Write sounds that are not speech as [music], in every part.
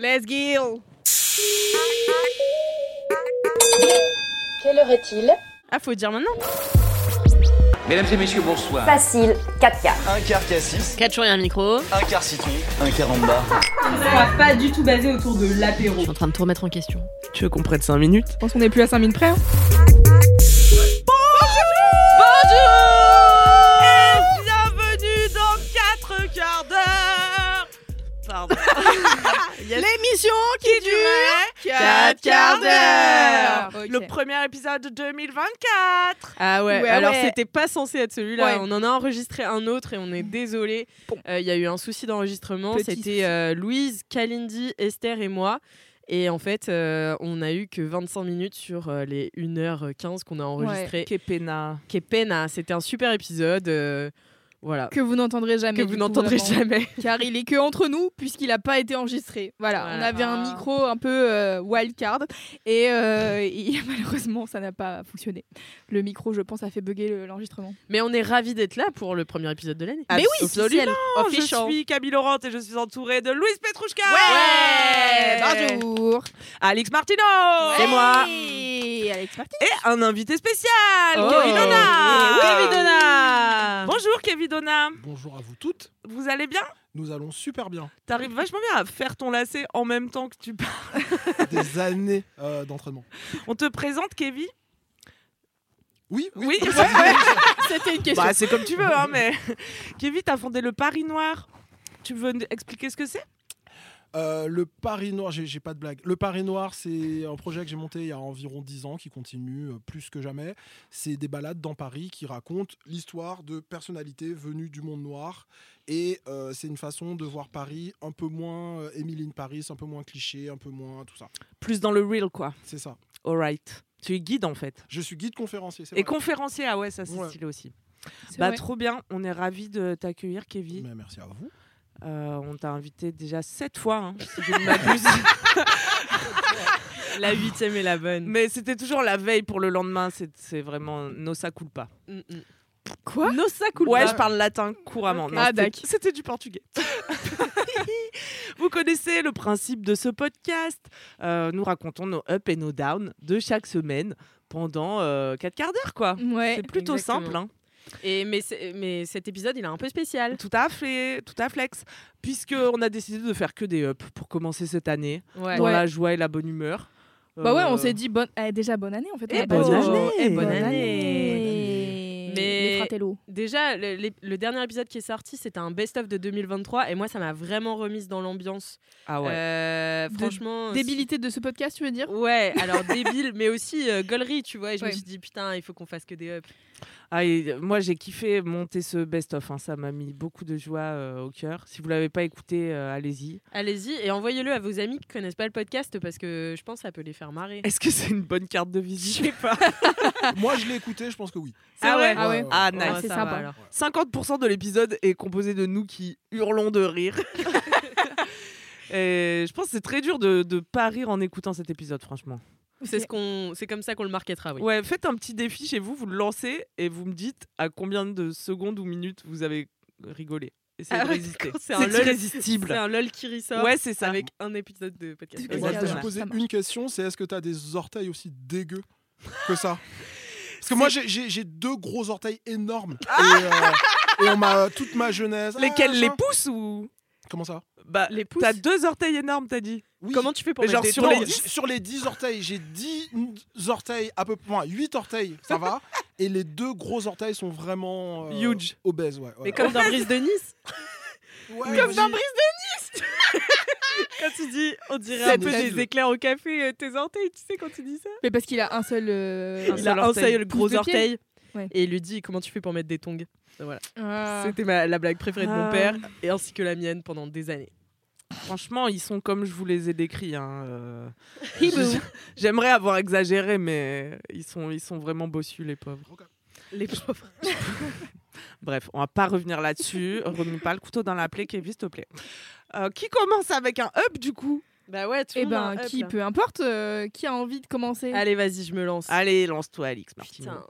Let's go Quelle heure est-il? Ah, faut dire maintenant Mesdames et messieurs, bonsoir. Facile, 4 quarts. Un quart cassis, 4 jours et un micro. un quart citron, un quart en bas. On va pas du tout basé autour de l'apéro. Je suis en train de tout remettre en question. Tu veux qu'on prenne 5 minutes? Je pense qu'on est plus à 5 minutes près. hein. Et bienvenue dans 4 quarts d'heure Pardon. [laughs] L'émission qui durait 4 quarts d'heure Ok. Le premier épisode de 2024 Ah ouais, Ouais, alors ouais. c'était pas censé être celui-là. Ouais. On en a enregistré un autre et on est désolé. Bon. Il y a eu un souci d'enregistrement. C'était euh, Louise, Kalindi, Esther et moi. Et en fait, euh, on a eu que 25 minutes sur euh, les 1h15 qu'on a enregistré. Kepena. Kepena, c'était un super épisode. euh, voilà. Que vous n'entendrez jamais. Que vous n'entendrez jamais. [laughs] Car il est que entre nous, puisqu'il n'a pas été enregistré. Voilà, on avait un micro un peu euh, wildcard. Et, euh, et [laughs] malheureusement, ça n'a pas fonctionné. Le micro, je pense, a fait bugger le- l'enregistrement. Mais on est ravis d'être là pour le premier épisode de l'année. Mais oui, Absolument. Je suis Camille Laurent et je suis entourée de Louise Petrouchka Ouais, Bonjour Alex Martino C'est moi. Et Alex Martin. Et un invité spécial, Oh. Kevin Donna Oui, Kevin Donna. Bonjour Kevin Donna Bonjour à vous toutes, Vous allez bien? Nous allons super bien. T'arrives vachement bien à faire ton lacet en même temps que tu parles. [laughs] Des années euh, d'entraînement. On te présente Kevin? Oui, oui. Oui, [laughs] C'était une question. Bah, c'est comme tu veux, hein, mais [laughs] Kevin, t'as fondé le Paris Noir. Tu veux nous expliquer ce que c'est? Euh, le Paris Noir, j'ai pas de blague. Le Paris Noir, c'est un projet que j'ai monté il y a environ 10 ans, qui continue euh, plus que jamais. C'est des balades dans Paris qui racontent l'histoire de personnalités venues du monde noir. Et euh, c'est une façon de voir Paris un peu moins euh, Emily in Paris, un peu moins cliché, un peu moins tout ça. Plus dans le real, quoi. C'est ça. Alright. Tu es guide, en fait. Je suis guide conférencier, Et vrai. conférencier, ah ouais, ça c'est Ouais. stylé aussi. Bah trop bien, on est ravis de t'accueillir Kevin. Mais merci à vous. Euh, on t'a invité déjà sept fois, hein, si je ne m'abuse. [laughs] La huitième est la bonne. Mais c'était toujours la veille pour le lendemain, c'est vraiment no ça coule pas. Mm, mm. Quoi? No ça coule Ouais, pas. je parle latin couramment. Ok. Non, Ah, c'était- d'accord. C'était du portugais. [laughs] Vous connaissez le principe de ce podcast? Euh, nous racontons nos ups et nos downs de chaque semaine pendant 4 quarts d'heure, quoi. Ouais. C'est plutôt exactement. simple. hein. Et mais, mais cet épisode, il est un peu spécial. Tout à fait, tout à flex. Puisqu'on a décidé de faire que des ups pour commencer cette année, Ouais. dans Ouais. la joie et la bonne humeur. Bah ouais, on Euh, s'est dit bonne... eh, déjà bonne année en fait. Eh, a pas bonne année. Eh, Bonne bonne année. année. Mais-. Déjà, le, dernier épisode qui est sorti, c'était un best-of de 2023 et moi, ça m'a vraiment remise dans l'ambiance. Ah ouais. Euh, De- franchement. Débilité de ce podcast, tu veux dire? Ouais, alors débile, [laughs] mais aussi euh, gaulerie, tu vois. Et je Ouais. me suis dit, putain, il faut qu'on fasse que des ups. Ah, et, euh, moi, j'ai kiffé monter ce best-of. hein. Ça m'a mis beaucoup de joie euh, au cœur. Si vous l'avez pas écouté, euh, allez-y. Allez-y et envoyez-le à vos amis qui connaissent pas le podcast parce que je pense que ça peut les faire marrer. Est-ce que c'est une bonne carte de visite? Je sais pas. [laughs] Moi, je l'ai écouté, je pense que oui. Ah ouais, ah ouais. Ah, Ouais, nice. c'est sympa. va, alors. 50% de l'épisode est composé de nous qui hurlons de rire. [laughs] Et je pense que c'est très dur de ne pas rire en écoutant cet épisode, franchement. C'est ce qu'on, c'est comme ça qu'on le marketera, oui. Ouais, faites un petit défi chez vous, vous le lancez et vous me dites à combien de secondes ou minutes vous avez rigolé. Essayez Ah ouais, c'est C'est un lol- irrésistible. C'est un lol qui ressort. Ouais, c'est ça. Avec un épisode de podcast. Je te poser une question, c'est est-ce que tu as des orteils aussi dégueux que ça? [laughs] Parce que moi, j'ai- deux gros orteils énormes. Et, euh, et on m'a toute ma jeunesse. [laughs] ah, Lesquels Les machin. pouces ou? Comment ça? Bah, Les pouces. t'as deux orteils énormes, t'as dit. Oui. Comment tu fais pour Mais mettre genre des sur les 10 sur les 10 orteils, j'ai 10 orteils à peu près, enfin, 8 orteils, ça va. et les deux gros orteils sont vraiment euh, Huge. obèses, ouais. ouais, Mais comme dans Brise de Nice. Ouais, comme dans vas-y. [laughs] Quand tu dis, on dirait un peu des éclairs au café, euh, tes orteils, tu sais quand tu dis ça? Mais parce qu'il a un seul. euh, Il a un seul gros pouce de pied. orteil. Ouais. et il lui dit comment tu fais pour mettre des tongs? Voilà. Ah. C'était ma- la blague préférée de mon Ah. père et ainsi que la mienne pendant des années. Franchement, ils sont comme je vous les ai décrits. hein, euh. J'aimerais avoir exagéré, mais ils sont, ils sont vraiment bossus, les pauvres. Les pauvres. [laughs] Bref, on va pas revenir là-dessus. Remets pas le couteau dans la plaie, Kevin, s'il te plaît. Euh, qui commence avec un up, du coup? Bah ouais, tout Eh le monde a un ben, up, qui, là. peu importe, euh, qui a envie de commencer? Allez, vas-y, je me lance. Allez, lance-toi, Alix. Putain.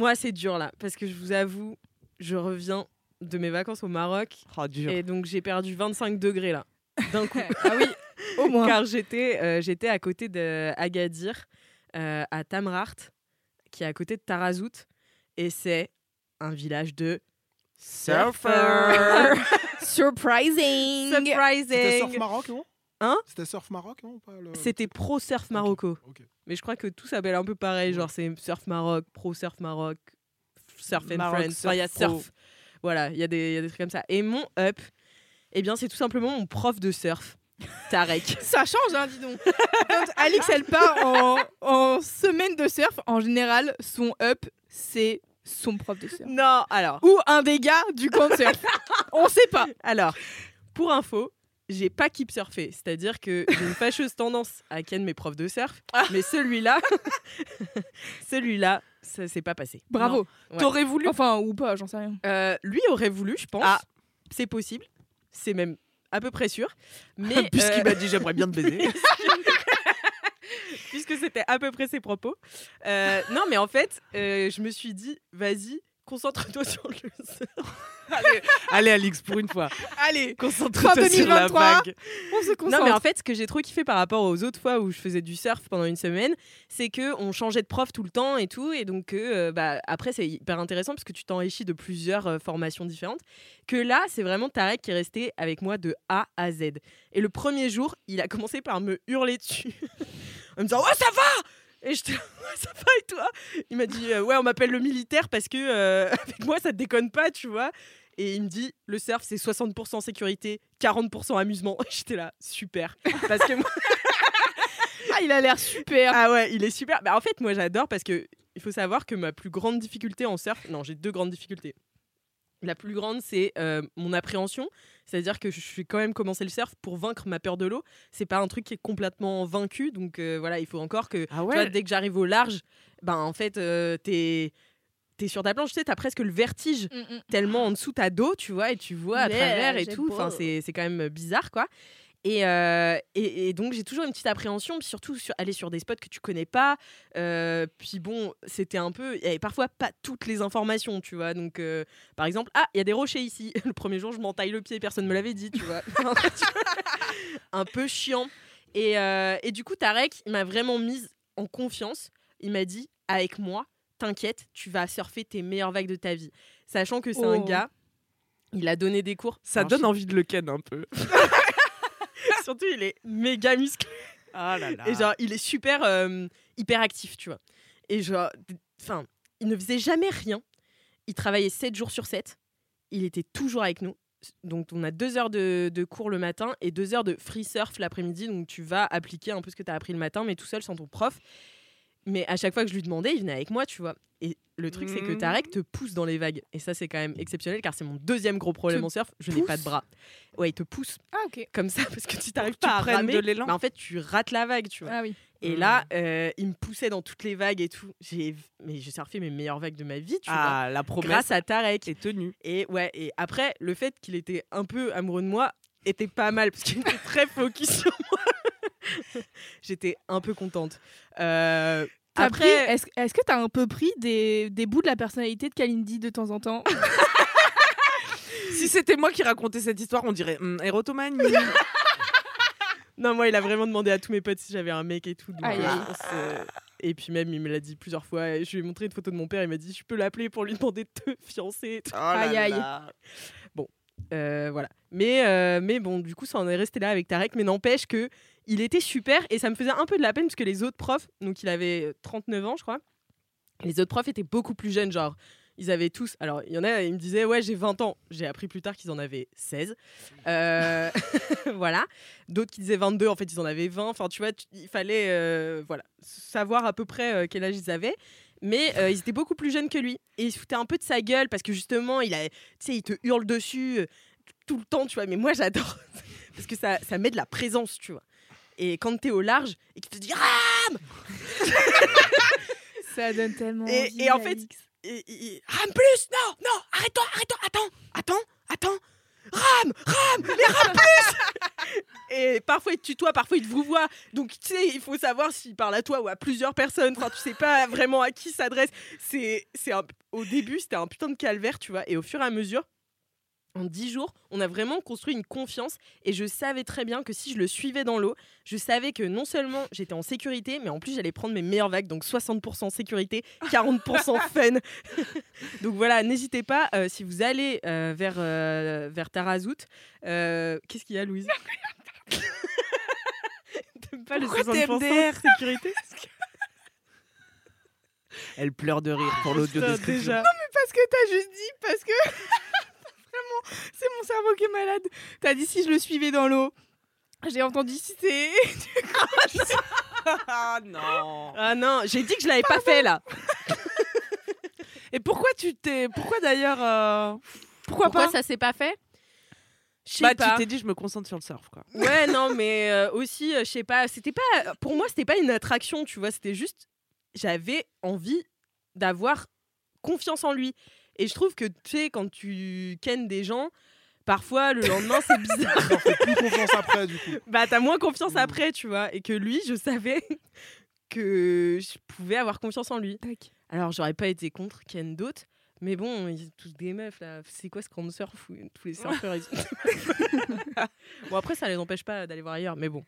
Moi, c'est dur là, parce que je vous avoue, je reviens de mes vacances au Maroc Oh, dur. et donc j'ai perdu 25 degrés là, d'un coup. [laughs] Ah oui, au moins. Car j'étais euh, j'étais à côté d'Agadir, euh, à Tamrart, qui est à côté de Tarazout, et c'est un village de Surfer. [laughs] Surprising Surprising Surf Maroc, non? Hein C'était Surf Maroc, non le- C'était Pro Surf Marocco. Mais je crois que tout s'appelle un peu pareil, genre c'est Surf Maroc, Pro Surf Maroc, Surf and Maroc Friends. Enfin, il y a Surf Pro. Surf. Voilà, il y, a des il y a des trucs comme ça. Et mon up, eh bien, c'est tout simplement mon prof de surf, [laughs] Tarek. Ça change, hein, dis donc. Quand Alix, elle part en, en semaine de surf, en général, son up, c'est son prof de surf. non, alors, Ou un des gars du camp de surf. [laughs] On sait pas. alors, pour info, j'ai pas keep surfé, c'est-à-dire que j'ai une fâcheuse tendance à ken mes profs de surf, mais celui-là, [laughs] celui-là, ça s'est pas passé. Bravo. Ouais. T'aurais voulu Enfin, ou pas, j'en sais rien. Euh, lui aurait voulu, je pense. Ah. C'est possible. C'est même à peu près sûr. Mais [laughs] Puisqu'il euh, m'a dit j'aimerais bien te baiser. [laughs] puisque c'était à peu près ses propos. Euh, non, mais en fait, je me suis dit, vas-y, concentre-toi sur le surf. [laughs] allez, allez, Alix, pour une fois. Allez, Concentre-toi sur la 2023. vague. on se concentre. Non, mais en fait, ce que j'ai trop kiffé par rapport aux autres fois où je faisais du surf pendant une semaine, c'est que on changeait de prof tout le temps et tout, et donc euh, bah, après c'est hyper intéressant parce que tu t'enrichis de plusieurs euh, formations différentes. Que là, c'est vraiment Tarek qui est resté avec moi de A à Z. Et le premier jour, il a commencé par me hurler dessus, [laughs] en me disant ouais ça va. Et je [laughs] ouais, ça va et toi? Il m'a dit euh, ouais on m'appelle le militaire parce que euh, [laughs] avec moi ça te déconne pas tu vois. Et il me dit le surf c'est 60% sécurité, 40% amusement. [laughs] J'étais là super parce que moi- Ah, il a l'air super. ah ouais il est super. Bah, en fait moi j'adore parce que il faut savoir que ma plus grande difficulté en surf, non j'ai deux grandes difficultés. La plus grande c'est euh, mon appréhension, c'est-à-dire que je suis quand même commencé le surf pour vaincre ma peur de l'eau. C'est pas un truc qui est complètement vaincu, donc euh, voilà il faut encore que Ah tu vois, dès que j'arrive au large, ben en fait euh, t'es t'es sur ta planche, tu sais t'as presque le vertige Mm, mm. tellement en dessous t'as d'eau, tu vois, et tu vois à Mais, travers et tout. Enfin, beau. c'est c'est quand même bizarre, quoi. Et, euh, et, et donc j'ai toujours une petite appréhension, puis surtout sur, aller sur des spots que tu connais pas. Euh, puis bon, c'était un peu, il y avait parfois pas toutes les informations, tu vois. Donc euh, par exemple, ah, il y a des rochers ici. [laughs] Le premier jour, je m'entaille le pied, personne me l'avait dit, tu vois. [laughs] un peu chiant. Et, et du coup, Tarek, il m'a vraiment mise en confiance. Il m'a dit, avec moi, t'inquiète, tu vas surfer tes meilleures vagues de ta vie. Sachant que c'est un Oh. gars, il a donné des cours. Ça donne je- envie de le ken un peu. [laughs] [laughs] Surtout, il est méga musclé. Ah là là. Et genre, il est super euh, hyper actif, tu vois. Et genre, enfin, il ne faisait jamais rien. Il travaillait 7 jours sur 7. Il était toujours avec nous. Donc, on a deux heures de, de cours le matin et deux heures de free surf l'après-midi. Donc, tu vas appliquer un peu ce que tu as appris le matin, mais tout seul, sans ton prof. Mais à chaque fois que je lui demandais, il venait avec moi, tu vois. Et le truc, c'est que Mhm. Tarek te pousse dans les vagues. Et ça, c'est quand même exceptionnel car c'est mon deuxième gros problème Te en surf. Je n'ai pas de bras. Ouais, il te pousse Ah, ok. comme ça parce que tu t'arrives pas à ramer. de l'élan. mais en fait, tu rates la vague, tu vois. Ah oui. Et Mm. là, euh, il me poussait dans toutes les vagues et tout. J'ai, mais j'ai surfé mes meilleures vagues de ma vie, tu vois. Ah, la promesse Grâce à Tarek. est tenue. Et ouais. Et après, le fait qu'il était un peu amoureux de moi était pas mal parce qu'il était très focus sur moi. [laughs] J'étais un peu contente. Euh, après, Est-ce est-ce que t'as un peu pris des, des bouts de la personnalité de Kalindi de temps en temps? [laughs] Si c'était moi qui racontais cette histoire, on dirait érotomanie. [laughs] non, moi, il a vraiment demandé à tous mes potes si j'avais un mec et tout. donc, Aïe, euh, aïe. je pense, euh, Et puis même, il me l'a dit plusieurs fois. Je lui ai montré une photo de mon père. Il m'a dit, je peux l'appeler pour lui demander de te fiancer. et tout. Oh là Aïe, aïe. là. Euh, voilà. Mais, euh, mais bon, du coup, ça en est resté là avec Tarek. Mais n'empêche que il était super et ça me faisait un peu de la peine parce que les autres profs, donc il avait 39 ans, je crois, les autres profs étaient beaucoup plus jeunes, genre. Ils avaient tous. Alors, il y en a, ils me disaient, ouais, j'ai 20 ans. J'ai appris plus tard qu'ils en avaient 16. Euh, [laughs] voilà. D'autres qui disaient 22, en fait, ils en avaient 20. Enfin, tu vois, il fallait euh, voilà, savoir à peu près euh, quel âge ils avaient. Mais euh, ils étaient beaucoup plus jeunes que lui. Et ils se foutaient un peu de sa gueule parce que justement, il, a, il te hurle dessus euh, tout le temps, tu vois. Mais moi, j'adore. [laughs] parce que ça, ça met de la présence, tu vois. Et quand t'es au large et qu'il te dit Rame [laughs] Ça donne tellement. Et- envie, et en fait, Alix. et, et- Rame plus Non, non, arrête-toi, arrête-toi, attends, attends, attends. Rame, rame, mais rame plus [laughs] Et parfois il te tutoie, parfois il te vous voit. Donc tu sais, il faut savoir s'il parle à toi ou à plusieurs personnes. Enfin, tu sais pas vraiment à qui s'adresse. C'est, c'est un- au début, c'était un putain de calvaire, tu vois. Et au fur et à mesure, en dix jours, on a vraiment construit une confiance. Et je savais très bien que si je le suivais dans l'eau, je savais que non seulement j'étais en sécurité, mais en plus j'allais prendre mes meilleures vagues. Donc 60% sécurité, [laughs] 40% fun. [laughs] donc voilà, n'hésitez pas, euh, si vous allez euh, vers, euh, vers Tarazout. euh, Qu'est-ce qu'il y a, Louise? [laughs] T'aimes pas Pourquoi le t'aimes 60% DR? sécurité? Elle pleure de rire pour l'audio description. déjà. Parce que t'as juste dit, parce que. C'est mon cerveau qui est malade. T'as dit si je le suivais dans l'eau. J'ai entendu citer. [laughs] Ah non. Ah non, j'ai dit que je l'avais pas fait là. [laughs] Et pourquoi tu t'es. Pourquoi d'ailleurs. euh, Pourquoi, Pourquoi pas ça s'est pas fait? Je sais Bah, pas. tu t'es dit, je me concentre sur le surf, quoi. Ouais, non, mais euh, aussi, euh, je sais pas, c'était pas. Pour moi, c'était pas une attraction, tu vois, c'était juste. J'avais envie d'avoir confiance en lui. Et je trouve que, tu sais, quand tu kennes des gens, parfois le lendemain, c'est [laughs] bizarre. T'en fais plus confiance après, du coup. bah, t'as moins confiance Mm. après, tu vois. Et que lui, je savais [laughs] que je pouvais avoir confiance en lui. Alors, j'aurais pas été contre Ken d'autres. Mais bon, ils sont tous des meufs là. C'est quoi ce grand surf où tous les surfeurs ils. [laughs] Bon, après, ça les empêche pas d'aller voir ailleurs, mais bon.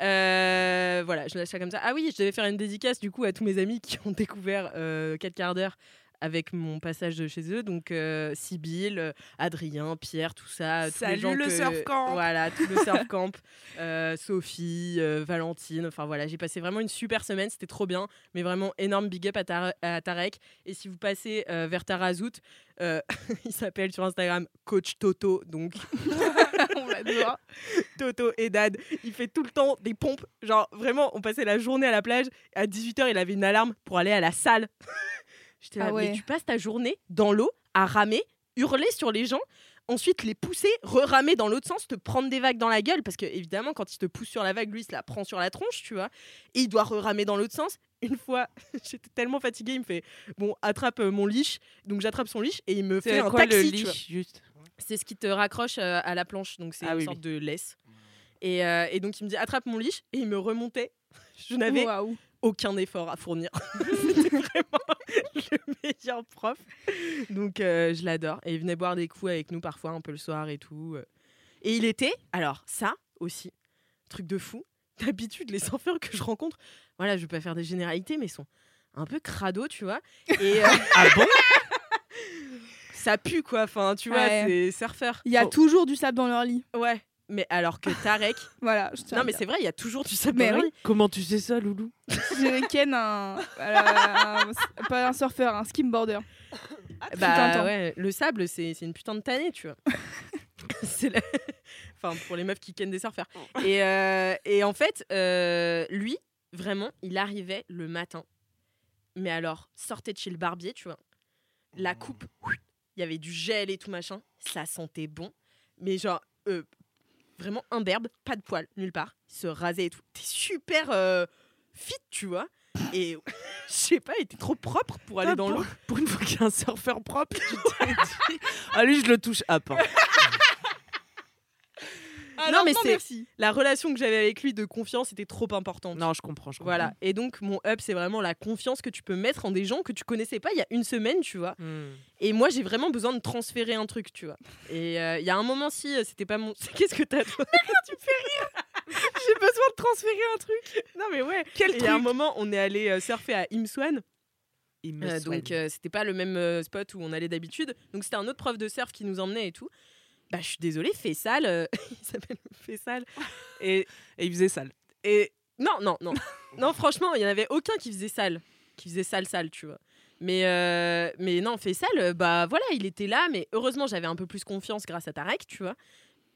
Euh, voilà, je laisse ça comme ça. Ah oui, je devais faire une dédicace du coup à tous mes amis qui ont découvert euh, 4 quarts d'heure avec mon passage de chez eux. Donc, euh, Sybille, euh, Adrien, Pierre, tout ça. tous les Salut gens le que- surf camp. Voilà, tout le surf [laughs] camp. euh, Sophie, euh, Valentine. Enfin voilà, j'ai passé vraiment une super semaine. C'était trop bien. Mais vraiment, énorme big up à, Tar- à Tarek. Et si vous passez euh, vers Tarazout, euh, [laughs] il s'appelle sur Instagram Coach Toto. Donc, [laughs] On l'adore. Toto et Dad. Il fait tout le temps des pompes. Genre, vraiment, on passait la journée à la plage. À 18h, il avait une alarme pour aller à la salle. J'étais là, Ah ouais. mais tu passes ta journée dans l'eau à ramer, hurler sur les gens, ensuite les pousser, re-ramer dans l'autre sens, te prendre des vagues dans la gueule. Parce que, évidemment, quand il te pousse sur la vague, lui, il se la prend sur la tronche, tu vois. Et il doit re-ramer dans l'autre sens. Une fois, [laughs] j'étais tellement fatiguée, il me fait Bon, attrape euh, mon leash. Donc, j'attrape son leash et il me fait un quoi taxi. le tu vois. juste? C'est ce qui te raccroche euh, à la planche, donc c'est Ah une oui, sorte oui. de laisse. Et, euh, et donc il me dit attrape mon leash et il me remontait. [laughs] Je n'avais aucun effort à fournir. [laughs] [laughs] Vraiment le meilleur prof. Donc euh, je l'adore. Et il venait boire des coups avec nous parfois un peu le soir et tout. euh. Et il était, alors ça aussi, truc de fou. D'habitude les [laughs] surfeurs que je rencontre, voilà, je vais pas faire des généralités, mais ils sont un peu crado, tu vois. Et euh, [laughs] Ah bon? Ça pue quoi. Enfin, tu vois, Ouais. c'est surfeur. Il y a toujours du sable dans leur lit. Ouais, mais alors que Tarek. [laughs] Voilà. Je tiens non, mais c'est vrai, il y a toujours du sable Mais dans. Comment tu sais ça, Loulou J'ai ken un, voilà, un- Pas un surfeur, un skimboarder. un Bah temps. ouais, le sable, c'est c'est une putain de tannée, tu vois. [laughs] c'est la- Enfin, pour les meufs qui kennent des surfeurs. Et, euh, et en fait, euh, lui, vraiment, il arrivait le matin. Mais alors, sortait de chez le barbier, tu vois. La coupe, il y avait du gel et tout machin. Ça sentait bon. Mais genre, euh, vraiment imberbe, pas de poils, nulle part. Il se rasait et tout. T'es super euh, fit, tu vois. Et [laughs] je sais pas, il était trop propre pour aller Ah, dans l'eau. [laughs] Pour une fois qu'il y a un surfeur propre, tu t'es dit. Ah, lui, je le touche à non, mais c'est merci. la relation que j'avais avec lui de confiance était trop importante. Non, je comprends, je comprends. Voilà. Et donc, mon up, c'est vraiment la confiance que tu peux mettre en des gens que tu connaissais pas il y a une semaine, tu vois. Hmm. Et moi, j'ai vraiment besoin de transférer un truc, tu vois. Et euh, il y a un moment, si euh, c'était pas mon. [laughs] Qu'est-ce que t'as, toi? [laughs] [laughs] J'ai besoin de transférer un truc. Non, mais ouais. Quel Et Il y a un moment, on est allé euh, surfer à Imswan. Me Euh, donc euh, c'était pas le même euh, spot où on allait d'habitude. Donc c'était un autre prof de surf qui nous emmenait et tout. Bah je suis désolée, Fessal, euh, [laughs] il s'appelle Fessal. [laughs] Et, Et il faisait sale. et non, non, non. non, franchement, il y en avait aucun qui faisait sale. Qui faisait sale, sale, tu vois. Mais, euh, mais non, Fessal, euh, bah voilà, il était là. Mais heureusement, j'avais un peu plus confiance grâce à Tarek, tu vois.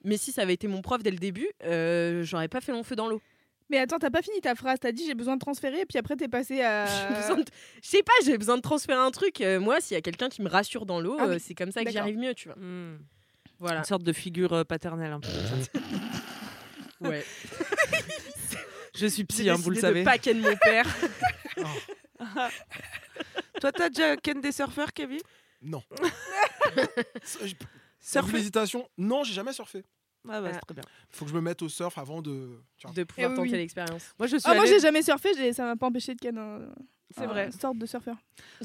Mais si ça avait été mon prof dès le début, euh, j'aurais pas fait long feu dans l'eau. Mais attends, t'as pas fini ta phrase. T'as dit j'ai besoin de transférer, et puis après t'es passé à. [laughs] Besoin de- Je sais pas, j'ai besoin de transférer un truc. Euh, moi, s'il y a quelqu'un qui me rassure dans l'eau, Ah oui, euh, c'est comme ça que j'y d'accord. arrive mieux, tu vois. Hmm. Voilà. Une sorte de figure euh, paternelle un peu. [laughs] Ouais. [laughs] Je suis psy, hein, vous le savez. de pas ken mon père. [laughs] Toi, t'as déjà ken des surfeurs, Kevin? Non. Surfer L'hésitation, non, j'ai jamais surfé. Ah bah, Ah. très bien. Faut que je me mette au surf avant de. de pouvoir Eh oui, tenter oui. l'expérience. Moi, je suis Ah, moi allée- j'ai jamais surfé, ça m'a pas empêché de ken un. C'est un- vrai. une sorte de surfeur. Moi,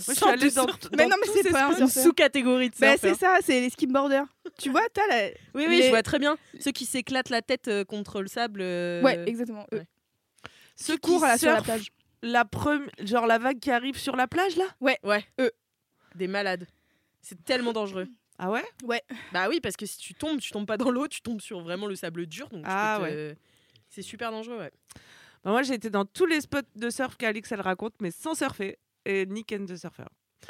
je suis allée de dans, Mais dans non, mais c'est ces pas. Une surfeur. sous-catégorie de Bah, surfeurs. c'est ça, c'est les skimboarders. tu vois, t'as la. Oui, oui, les- je vois très bien. Ceux qui s'éclatent la tête euh, contre le sable. euh, Ouais, exactement. eux. ouais. Ceux Qui courent sur la plage. La premi- genre la vague qui arrive sur la plage là? Ouais, eux. Des malades. C'est tellement dangereux. Ah ouais? Bah oui, parce que si tu tombes, tu tombes pas dans l'eau, tu tombes sur vraiment le sable dur. Donc Ah te- C'est super dangereux, ouais. Bah, Moi j'ai été dans tous les spots de surf qu'Alix elle raconte, mais sans surfer. Et ni ken de surfeur. [laughs]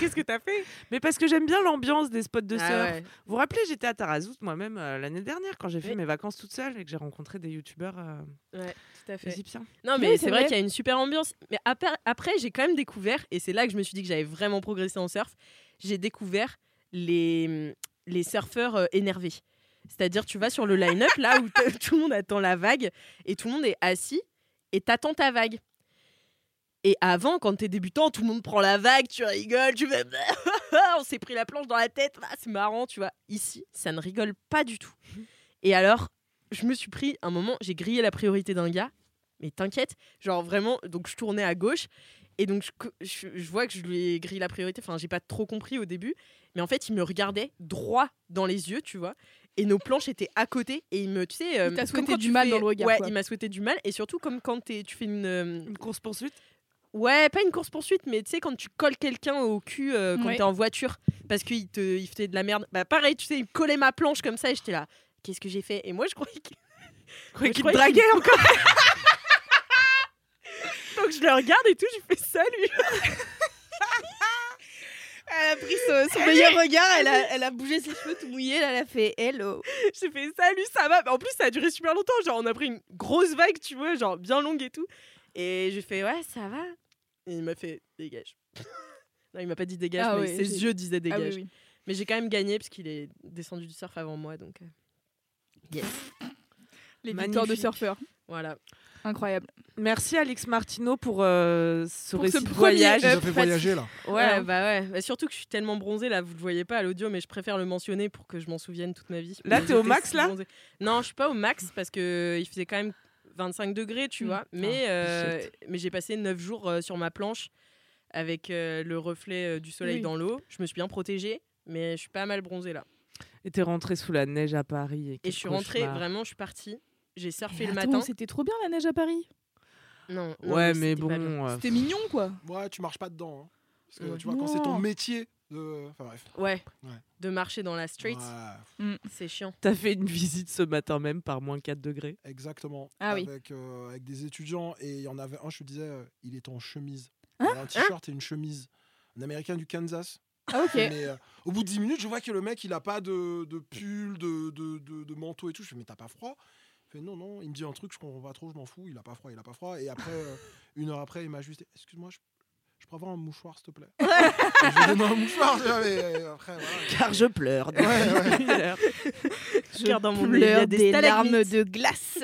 Qu'est-ce que t'as fait? Mais parce que j'aime bien l'ambiance des spots de Ah surf. ouais. Vous vous rappelez, j'étais à Tarazout moi-même euh, l'année dernière quand j'ai fait Oui. mes vacances toute seule et que j'ai rencontré des youtubeurs euh, Ouais, tout à fait. égyptiens. Non, Oui, mais c'est c'est vrai vrai. qu'il y a une super ambiance. Mais après, après j'ai quand même découvert, et c'est là que je me suis dit que j'avais vraiment progressé en surf, j'ai découvert les, les surfeurs euh, énervés. C'est-à-dire, tu vas sur le line-up, là où tout le monde attend la vague, et tout le monde est assis, et t'attends ta vague. Et avant, quand t'es débutant, tout le monde prend la vague, tu rigoles, tu fais [laughs] on s'est pris la planche dans la tête, ah, c'est marrant, tu vois. Ici, ça ne rigole pas du tout. Et alors, je me suis pris un moment, j'ai grillé la priorité d'un gars, mais t'inquiète, genre vraiment, donc je tournais à gauche, et donc je, je vois que je lui ai grillé la priorité, enfin j'ai pas trop compris au début, mais en fait il me regardait droit dans les yeux, tu vois, et nos planches étaient à côté, et il me, tu sais... euh, Il t'a comme souhaité quand du tu mal fais- dans le regard, Ouais, quoi. il m'a souhaité du mal, et surtout comme quand tu fais une... euh, Une course poursuite Ouais, pas une course poursuite, mais tu sais, quand tu colles quelqu'un au cul euh, quand Ouais. t'es en voiture parce qu'il te il fait de la merde. Bah, pareil, tu sais, il me collait ma planche comme ça et j'étais là. Qu'est-ce que j'ai fait? Et moi, je croyais qu'il Je croyais qu'il draguait encore. [laughs] Donc, je le regarde et tout, je fais salut. Elle a pris son, son meilleur regard, elle a, elle a bougé ses cheveux tout mouillés, elle a fait hello. J'ai fait salut, ça va? En plus, ça a duré super longtemps. Genre, on a pris une grosse vague, tu vois, genre bien longue et tout. Et j'ai fait ouais, ça va. Et il m'a fait dégage. [laughs] non, il m'a pas dit dégage, Ah mais ses yeux disaient Ah dégage. oui, oui. Mais j'ai quand même gagné parce qu'il est descendu du surf avant moi, donc euh, yes. Les victoires de surfeurs. Voilà. Incroyable. Merci Alix Martino pour euh, ce Pour ce récit de premier voyage. Fait voyager là. Ouais, Ouais, hein. bah ouais. Bah, surtout que je suis tellement bronzée là, vous le voyez pas à l'audio, mais je préfère le mentionner pour que je m'en souvienne toute ma vie. Là, Mais t'es au max, là bronzée. Non, je suis pas au max parce que il faisait quand même 25 degrés, tu Mm. vois. Mais, Ah, euh, shit. mais j'ai passé 9 jours euh, sur ma planche avec euh, le reflet euh, du soleil Oui. dans l'eau. Je me suis bien protégée, mais je suis pas mal bronzée là. Et t'es rentrée sous la neige à Paris. Et, Et je suis rentrée, vraiment, je suis partie. J'ai surfé le matin. C'était trop bien la neige à Paris. Non, non, Ouais, mais bon. euh, C'était mignon quoi. Ouais, tu marches pas dedans. hein. Parce que Ouais. tu vois, quand c'est ton métier de. Enfin bref. Ouais. Ouais. De marcher dans la street, Ouais, c'est chiant. T'as fait une visite ce matin même par moins 4 degrés. exactement. Ah oui. avec, euh, avec des étudiants. Et il y en avait un, je te disais, euh, il est en chemise. Hein Il a un t-shirt et une chemise. Un américain du Kansas. Ah ok. Mais euh, au bout de 10 minutes, je vois que le mec, il a pas de, de pull, de, de, de- de manteau et tout. Je fais, mais t'as pas froid? Non, non. Il me dit un truc, je comprends pas trop, je m'en fous. Il a pas froid, il a pas froid. Et après, euh, une heure après, il m'a juste dit, excuse-moi, je, je peux avoir un mouchoir, s'il te plaît? [laughs] Et Je lui ai donné un mouchoir, tu vois, mais euh, après, voilà. Car je pleure. Ouais, ouais. [laughs] Je regarde dans mon nez, il y a pleure des, des, larmes stalagmites. de glace.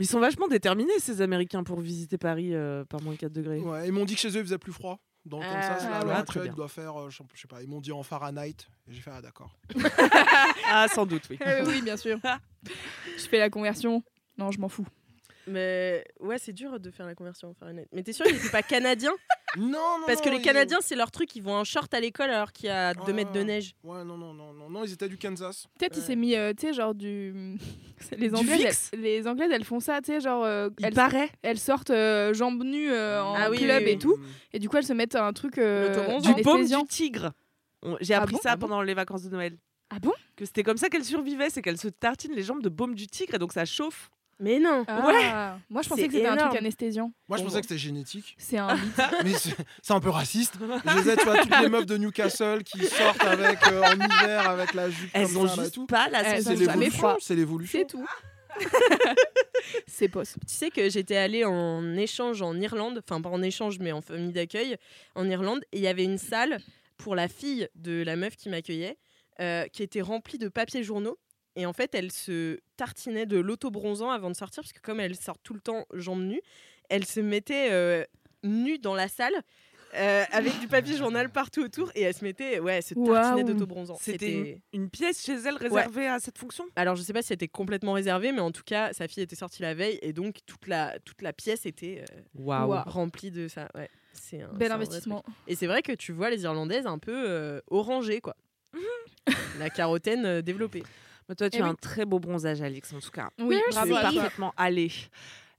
Ils sont vachement déterminés, ces Américains, pour visiter Paris euh, par moins 4 degrés. Ouais, ils m'ont dit que chez eux, il faisait plus froid. Dans le Ah, Kansas, là, ah à l'heure ouais. Très actuelle, bien. il doit faire, euh, je sais pas, ils m'ont dit en Fahrenheit. Et j'ai fait, ah d'accord. [laughs] Ah, sans doute, oui. Eh oui, bien sûr. [laughs] Je fais la conversion? Non, je m'en fous. Mais ouais, c'est dur de faire la conversion en Fahrenheit. Mais t'es sûr qu'il n'était pas canadien? Non, non, Parce que non, les ils- Canadiens, c'est leur truc, ils vont en short à l'école alors qu'il y a 2 Ah. mètres de neige. Ouais, non, non, non, non, non, ils étaient du Kansas. Peut-être il Ouais. s'est mis, euh, tu sais, genre du. [laughs] Les Du Anglaises, elles, les Anglaises, elles font ça, tu sais, genre. euh, elles, paraît. elles sortent euh, jambes nues euh, en Ah oui, club oui, oui. et tout. Et du coup, elles se mettent un truc. Euh, L'autobronzant. Du baume anesthésiant. du tigre. On- J'ai Ah appris bon ça Ah bon pendant les vacances de Noël. Ah bon Que c'était comme ça qu'elles survivaient, c'est qu'elles se tartinent les jambes de baume du tigre et donc ça chauffe. Mais non Ah, Moi, je pensais que c'était un énorme. truc anesthésiant. Moi, je pensais que c'était génétique. C'est un mythe. [laughs] Mais c'est un peu raciste. Je les ai, tu vois, toutes les meufs de Newcastle qui sortent avec, euh, en hiver avec la jupe Elles comme ont ça, là, tout. pas la Elles sensation. C'est l'évolution. C'est tout. [laughs] C'est poste. Tu sais que j'étais allée en échange en Irlande, enfin pas en échange mais en famille d'accueil en Irlande, et il y avait une salle pour la fille de la meuf qui m'accueillait euh, qui était remplie de papiers journaux. Et en fait, elle se tartinait de l'auto-bronzant avant de sortir, parce que comme elle sort tout le temps jambes nues, elle se mettait euh, nue dans la salle. euh, avec du papier journal partout autour et elle se mettait ouais elle se tartinait Waouh. d'auto-bronzant. C'était une, pièce chez elle réservée à cette fonction? Alors je sais pas si c'était complètement réservé mais en tout cas sa fille était sortie la veille et donc toute la toute la pièce était euh, remplie de ça ouais. C'est un, Bel investissement. et c'est vrai que tu vois les irlandaises un peu euh, orangées quoi. [laughs] La carotène développée Mais toi, tu Eh as oui. un très beau bronzage, Alix, en tout cas. Oui, bravo parfaitement allé.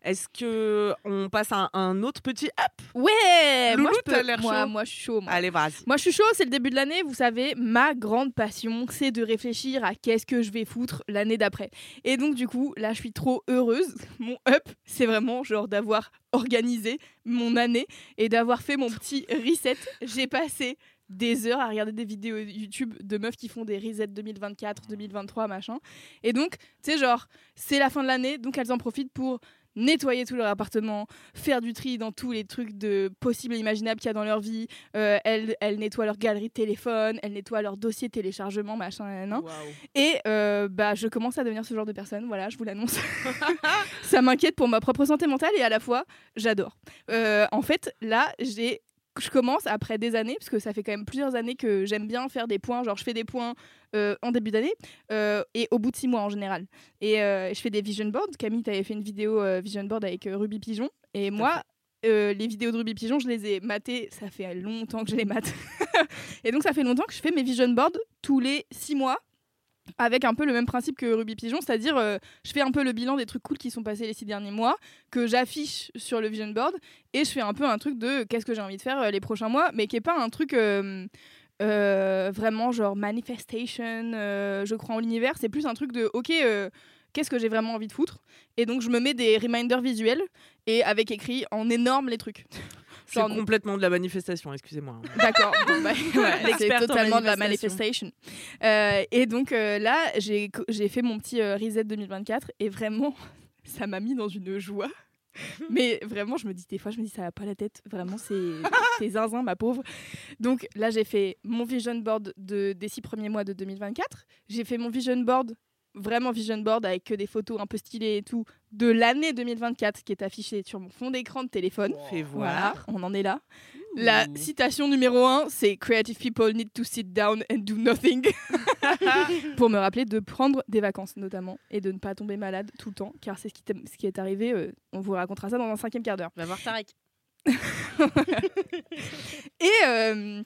Est-ce que on passe à un, autre petit up? Ouais Loulou, moi, je t'as peux- l'air moi, chaud. moi, je suis chaud. moi. Allez, vas-y. Moi, je suis chaud, c'est le début de l'année. Vous savez, ma grande passion, c'est de réfléchir à qu'est-ce que je vais foutre l'année d'après. Et donc, du coup, là, je suis trop heureuse. Mon up, c'est vraiment genre d'avoir organisé mon année et d'avoir fait mon petit reset. J'ai passé des heures à regarder des vidéos YouTube de meufs qui font des resets 2024, 2023, machin. Et donc, tu sais, genre, c'est la fin de l'année, donc elles en profitent pour nettoyer tout leur appartement, faire du tri dans tous les trucs de possibles et imaginables qu'il y a dans leur vie. Euh, elles, elles nettoient leur galerie de téléphone, elles nettoient leur dossier téléchargement, machin, nan, nan. Et euh, bah, je commence à devenir ce genre de personne, voilà, je vous l'annonce. [laughs] ça m'inquiète pour ma propre santé mentale et à la fois, j'adore. Euh, en fait, là, j'ai je commence après des années, parce que ça fait quand même plusieurs années que j'aime bien faire des points, genre je fais des points euh, en début d'année euh, et au bout de six mois en général. Et euh, je fais des vision boards. Camille, tu avais fait une vidéo vision board avec Ruby Pigeon. Et moi, les vidéos de Ruby Pigeon, je les ai matées, ça fait longtemps que je les mate. [laughs] et donc ça fait longtemps que je fais mes vision boards tous les six mois avec un peu le même principe que Ruby Pigeon, c'est-à-dire euh, je fais un peu le bilan des trucs cool qui sont passés les six derniers mois, que j'affiche sur le vision board, et je fais un peu un truc de qu'est-ce que j'ai envie de faire euh, les prochains mois, mais qui est pas un truc euh, vraiment genre manifestation, je crois en l'univers, c'est plus un truc de ok, qu'est-ce que j'ai vraiment envie de foutre, et donc je me mets des reminders visuels et avec écrit en énorme les trucs. [laughs] C'est Genre, complètement de la manifestation, excusez-moi. D'accord, bon, bah, [laughs] ouais, [laughs] c'est totalement de la manifestation. Euh, et donc euh, là, j'ai fait mon petit euh, reset 2024 et vraiment, [laughs] ça m'a mis dans une joie. Mais vraiment, je me dis des fois, je me dis ça va pas la tête. Vraiment, c'est c'est zinzin, ma pauvre. Donc là, j'ai fait mon vision board de, des six premiers mois de 2024. J'ai fait mon vision board, vraiment vision board avec que des photos un peu stylées et tout, de l'année 2024 qui est affichée sur mon fond d'écran de téléphone. Fais Voilà, voir. on en est là. La citation numéro un, c'est Creative people need to sit down and do nothing. [laughs] Pour me rappeler de prendre des vacances, notamment, et de ne pas tomber malade tout le temps, car c'est ce qui, t'est- ce qui est arrivé. euh, on vous racontera ça dans un cinquième quart d'heure. va voir Tarek [laughs] Et, euh,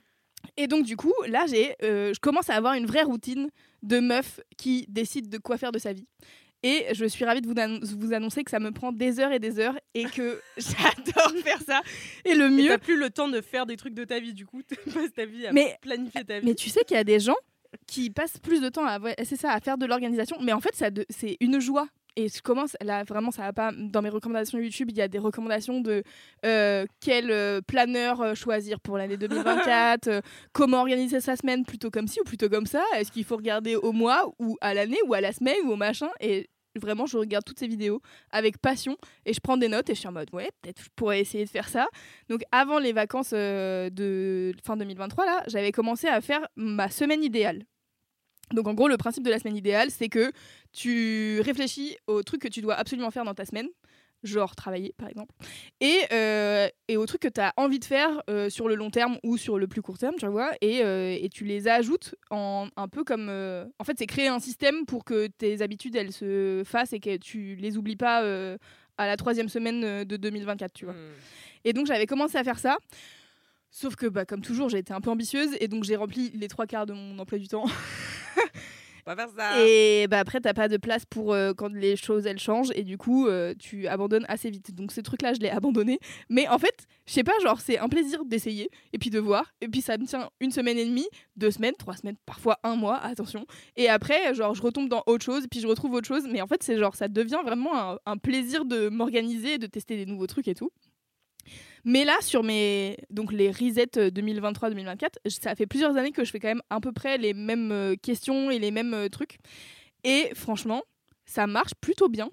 et donc, du coup, là, j'ai, euh, je commence à avoir une vraie routine de meuf qui décide de quoi faire de sa vie. Et je suis ravie de vous, annon- vous annoncer que ça me prend des heures et des heures et que [laughs] j'adore faire ça. Et le mieux, t'as plus le temps de faire des trucs de ta vie, du coup, [laughs] tu passes ta vie à Mais- planifier ta vie. Mais tu sais qu'il y a des gens qui passent plus de temps à, ouais, c'est ça, à faire de l'organisation, mais en fait, ça c'est une joie. Et je commence, là vraiment, ça va pas. Dans mes recommandations YouTube, il y a des recommandations de euh, quel euh, planeur euh, choisir pour l'année 2024, euh, comment organiser sa semaine plutôt comme ci ou plutôt comme ça. Est-ce qu'il faut regarder au mois ou à l'année ou à la semaine ou au machin Et vraiment, je regarde toutes ces vidéos avec passion et je prends des notes et je suis en mode ouais, peut-être je pourrais essayer de faire ça. Donc avant les vacances de fin 2023 là, j'avais commencé à faire ma semaine idéale. Donc en gros, le principe de la semaine idéale, c'est que tu réfléchis aux trucs que tu dois absolument faire dans ta semaine, genre travailler par exemple, et, euh, et aux trucs que tu as envie de faire euh, sur le long terme ou sur le plus court terme, tu vois, et, euh, et tu les ajoutes en un peu comme... en fait, c'est créer un système pour que tes habitudes, elles se fassent et que tu les oublies pas à la troisième semaine de 2024, tu vois. Hmm. Et donc j'avais commencé à faire ça. Sauf que, bah, comme toujours, j'ai été un peu ambitieuse et donc j'ai rempli les trois quarts de mon emploi du temps. [laughs] Et bah, après, t'as pas de place pour euh, quand les choses elles changent et du coup, euh, tu abandonnes assez vite. Donc ce truc-là, je l'ai abandonné. Mais en fait, je sais pas, genre, c'est un plaisir d'essayer et puis de voir. Et puis ça me tient une semaine et demie, deux semaines, trois semaines, parfois un mois, attention. Et après, genre, je retombe dans autre chose, puis je retrouve autre chose. Mais en fait, c'est genre, ça devient vraiment un, un plaisir de m'organiser, de tester des nouveaux trucs et tout. Mais là, sur mes donc les resets euh, 2023-2024, ça fait plusieurs années que je fais quand même à peu près les mêmes euh, questions et les mêmes euh, trucs. Et franchement, ça marche plutôt bien.